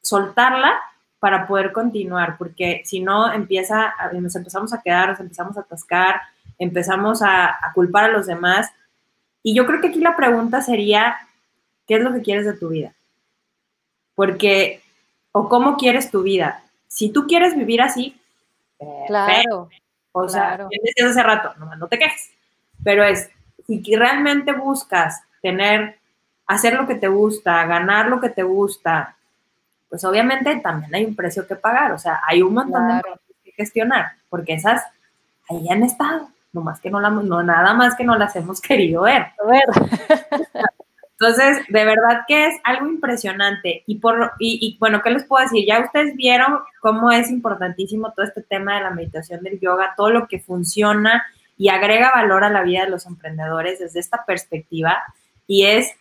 soltarla para poder continuar, porque si no empieza, nos empezamos a quedar, nos empezamos a atascar, empezamos a, a culpar a los demás. Y yo creo que aquí la pregunta sería, ¿qué es lo que quieres de tu vida? Porque, o cómo quieres tu vida si tú quieres vivir así, claro. O sea, decías hace rato, no, no te quejes. Pero es, si realmente buscas tener, hacer lo que te gusta, ganar lo que te gusta, pues obviamente también hay un precio que pagar. O sea, hay un montón de cosas que gestionar, porque esas ahí han estado. No más que no, la, no nada más que no las hemos [LAUGHS] querido ver. ver. Entonces, de verdad que es algo impresionante. Y, por, y, bueno, ¿qué les puedo decir? Ya ustedes vieron cómo es importantísimo todo este tema de la meditación del yoga, todo lo que funciona y agrega valor a la vida de los emprendedores desde esta perspectiva. Y es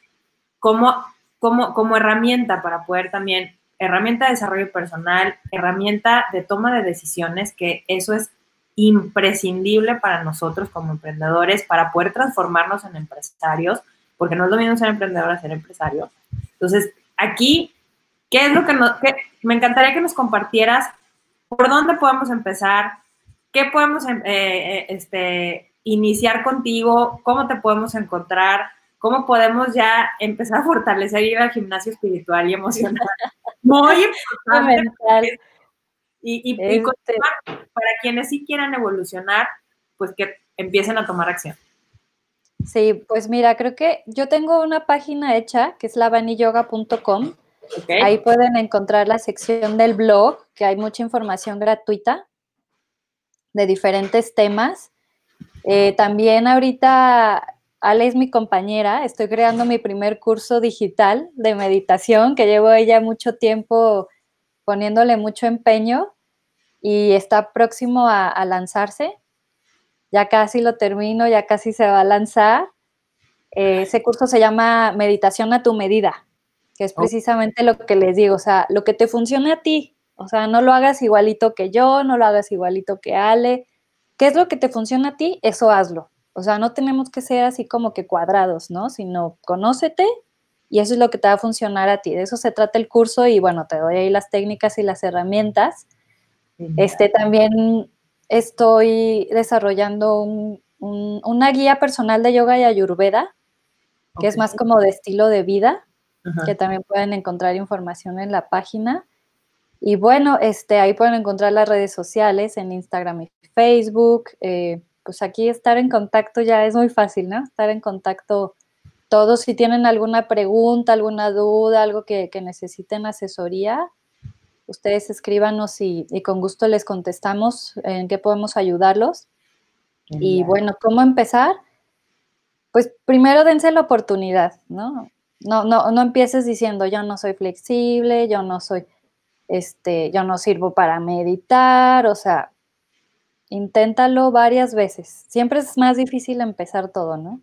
como, como, como herramienta para poder también, herramienta de desarrollo personal, herramienta de toma de decisiones, que eso es imprescindible para nosotros como emprendedores, para poder transformarnos en empresarios porque no es lo mismo ser emprendedor a ser empresario. Entonces, aquí, ¿qué es lo que, nos, me encantaría que nos compartieras? ¿Por dónde podemos empezar? ¿Qué podemos em, eh, eh, este, iniciar contigo? ¿Cómo te podemos encontrar? ¿Cómo podemos ya empezar a fortalecer ir al gimnasio espiritual y emocional? [LAUGHS] Muy importante. Y, y, este para quienes sí quieran evolucionar, pues que empiecen a tomar acción. Sí, pues mira, creo que yo tengo una página hecha que es lavaniyoga.com. Ahí pueden encontrar la sección del blog, que hay mucha información gratuita de diferentes temas. Eh, también ahorita Ale es mi compañera, estoy creando mi primer curso digital de meditación, que llevo ella mucho tiempo poniéndole mucho empeño y está próximo a lanzarse ya casi lo termino, ya casi se va a lanzar. Eh, ese curso se llama Meditación a tu medida, que es precisamente lo que les digo, o sea, lo que te funcione a ti, o sea, no lo hagas igualito que yo, no lo hagas igualito que Ale. ¿Qué es lo que te funciona a ti? Eso hazlo. O sea, no tenemos que ser así como que cuadrados, ¿no? Sino conócete y eso es lo que te va a funcionar a ti. De eso se trata el curso y bueno, te doy ahí las técnicas y las herramientas. Este también estoy desarrollando una guía personal de yoga y ayurveda, que es más como de estilo de vida, que también pueden encontrar información en la página. Y bueno, este, ahí pueden encontrar las redes sociales en Instagram y Facebook. Eh, pues aquí estar en contacto ya es muy fácil, ¿no? Estar en contacto todos. Si tienen alguna pregunta, alguna duda, algo que, que necesiten asesoría, ustedes escríbanos y, con gusto les contestamos en qué podemos ayudarlos. Y bueno, ¿cómo empezar? Pues primero dense la oportunidad, ¿no? No, no, no empieces diciendo yo no soy flexible, yo no soy, este, yo no sirvo para meditar, o sea, inténtalo varias veces. Siempre es más difícil empezar todo, ¿no?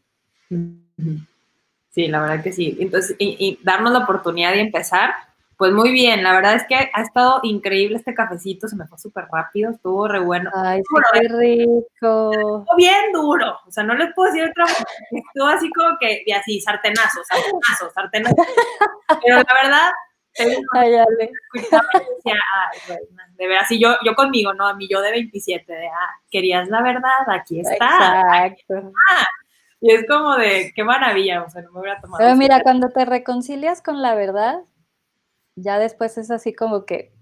Sí, la verdad que sí. Entonces, y darnos la oportunidad de empezar pues muy bien, la verdad es que ha estado increíble este cafecito, se me fue súper rápido, estuvo re bueno. Ay, qué rico. Estuvo bien duro, o sea, no les puedo decir otra cosa, estuvo así como que, y así, sartenazo, sartenazo, sartenazo. Pero la verdad, [LAUGHS] ay, decía, ay, de verdad, así yo, yo conmigo, ¿no? A mí yo de 27, de, ah, querías la verdad, aquí está. Exacto. Y es como de, qué maravilla, o sea, no me hubiera tomado. Pero mira, cuando te reconcilias con la verdad, ya después es así como que,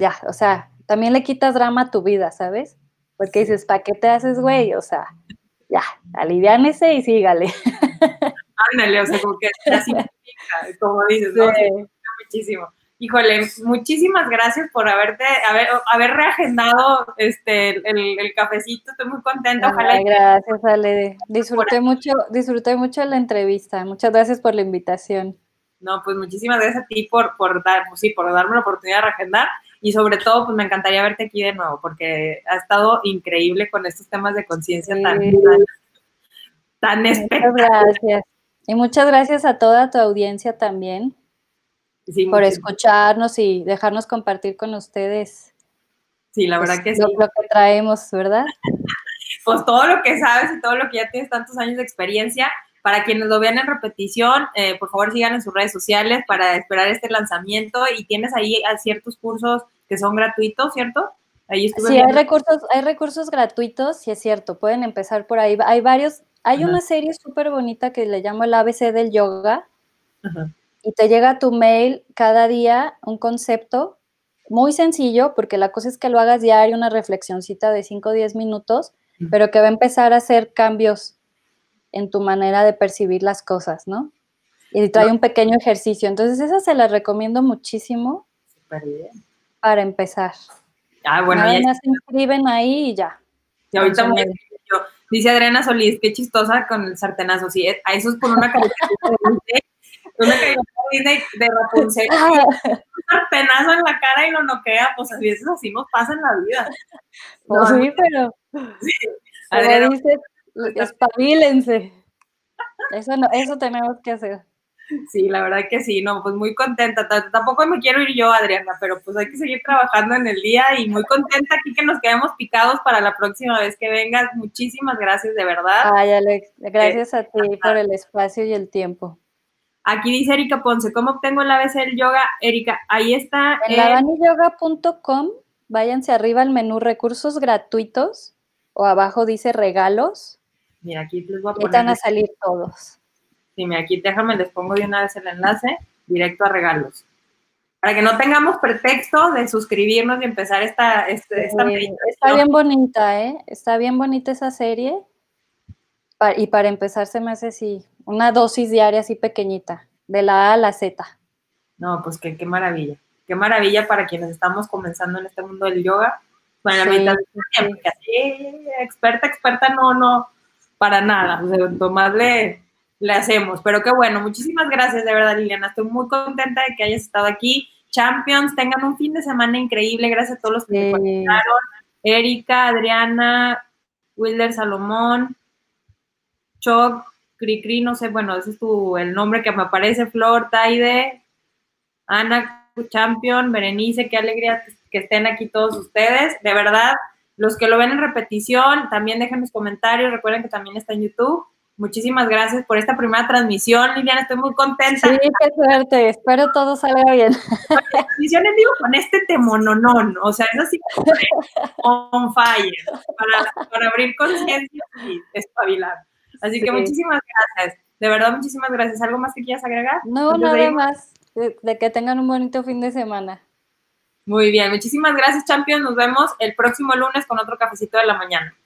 ya, o sea, también le quitas drama a tu vida, ¿sabes? Porque dices, ¿para qué te haces, güey? O sea, ya, aliviánese y sígale. [LAUGHS] Ándale, o sea, como que así, [LAUGHS] como dices, ¿no? muchísimo. Híjole, muchísimas gracias por haberte, haber, haber reagendado este, el, cafecito, estoy muy contenta. Ojalá. gracias, Ale. Disfruté mucho, disfruté mucho la entrevista. Muchas gracias por la invitación. No, pues muchísimas gracias a ti por, por dar, pues sí, por darme la oportunidad de reagendar y sobre todo, pues me encantaría verte aquí de nuevo porque ha estado increíble con estos temas de conciencia tan, tan, Muchas gracias. Y muchas gracias a toda tu audiencia también por escucharnos y dejarnos compartir con ustedes. Sí, la verdad pues, que sí. Lo que traemos, ¿verdad? [LAUGHS] pues todo lo que sabes y todo lo que ya tienes tantos años de experiencia. Para quienes lo vean en repetición, eh, por favor sigan en sus redes sociales para esperar este lanzamiento y tienes ahí ciertos cursos que son gratuitos, ¿cierto? Ahí sí, hay recursos, hay recursos gratuitos, sí es cierto, pueden empezar por ahí. Hay varios, hay una serie súper bonita que le llamo el ABC del yoga. Ajá y te llega a tu mail cada día un concepto muy sencillo, porque la cosa es que lo hagas diario, una reflexioncita de 5 o 10 minutos, pero que va a empezar a hacer cambios en tu manera de percibir las cosas, ¿no? Y trae un pequeño ejercicio. Entonces, esa se la recomiendo muchísimo para empezar. Ah, bueno, Nada más se inscriben ahí y ya. Y ahorita muy Dice Adriana Solís, qué chistosa con el sartenazo. Sí, a eso es por una caricatura una de, de Rapunzel, [LAUGHS] un penazo en la cara y lo noquea, pues a veces así nos pasa en la vida. No, sí, pero. Sí. Adriana, dices, espabilense. Eso, no, eso tenemos que hacer. Sí, la verdad que sí, no, pues muy contenta. tampoco me quiero ir yo, Adriana, pero pues hay que seguir trabajando en el día y muy contenta aquí que nos quedemos picados para la próxima vez que vengas. Muchísimas gracias, de verdad. Ay, Alex, gracias a ti por el espacio y el tiempo. Aquí dice Erika Ponce, ¿cómo obtengo el ABC del yoga? Erika, ahí está. En lavaniyoga.com, váyanse arriba al menú recursos gratuitos o abajo dice regalos. Mira, aquí les voy a poner. Van a salir todos. Sí, mira, aquí déjame, les pongo de una vez el enlace directo a regalos. Para que no tengamos pretexto de suscribirnos y empezar esta, este, esta, Está bien bonita, ¿eh? Está bien bonita esa serie. Y para empezar se me hace así, una dosis diaria así pequeñita, de la A a la Z. No, pues qué, qué maravilla. Qué maravilla para quienes estamos comenzando en este mundo del yoga. Bueno, sí, porque así, experta, experta, no, no, para nada. O más le, le hacemos. Pero qué bueno, muchísimas gracias, de verdad, Liliana. Estoy muy contenta de que hayas estado aquí. Champions, tengan un fin de semana increíble. Gracias a todos los que. Erika, Adriana, Wilder Salomón, Choc, Cricri, no sé, bueno, ese es tu, el nombre que me aparece, Flor, Taide, Ana, Champion, Berenice, qué alegría que estén aquí todos ustedes. De verdad, los que lo ven en repetición, también dejen los comentarios, recuerden que también está en YouTube. Muchísimas gracias por esta primera transmisión, Liliana, estoy muy contenta. Sí, qué suerte, espero todo salga bien. Transmisiones digo con este temononón, o sea, es así on fire, para, para abrir conciencia y espabilar. Así que muchísimas gracias. De verdad, muchísimas gracias. ¿Algo más que quieras agregar? No, nada más. De, que tengan un bonito fin de semana. Muy bien, muchísimas gracias, Champions. Nos vemos el próximo lunes con otro cafecito de la mañana.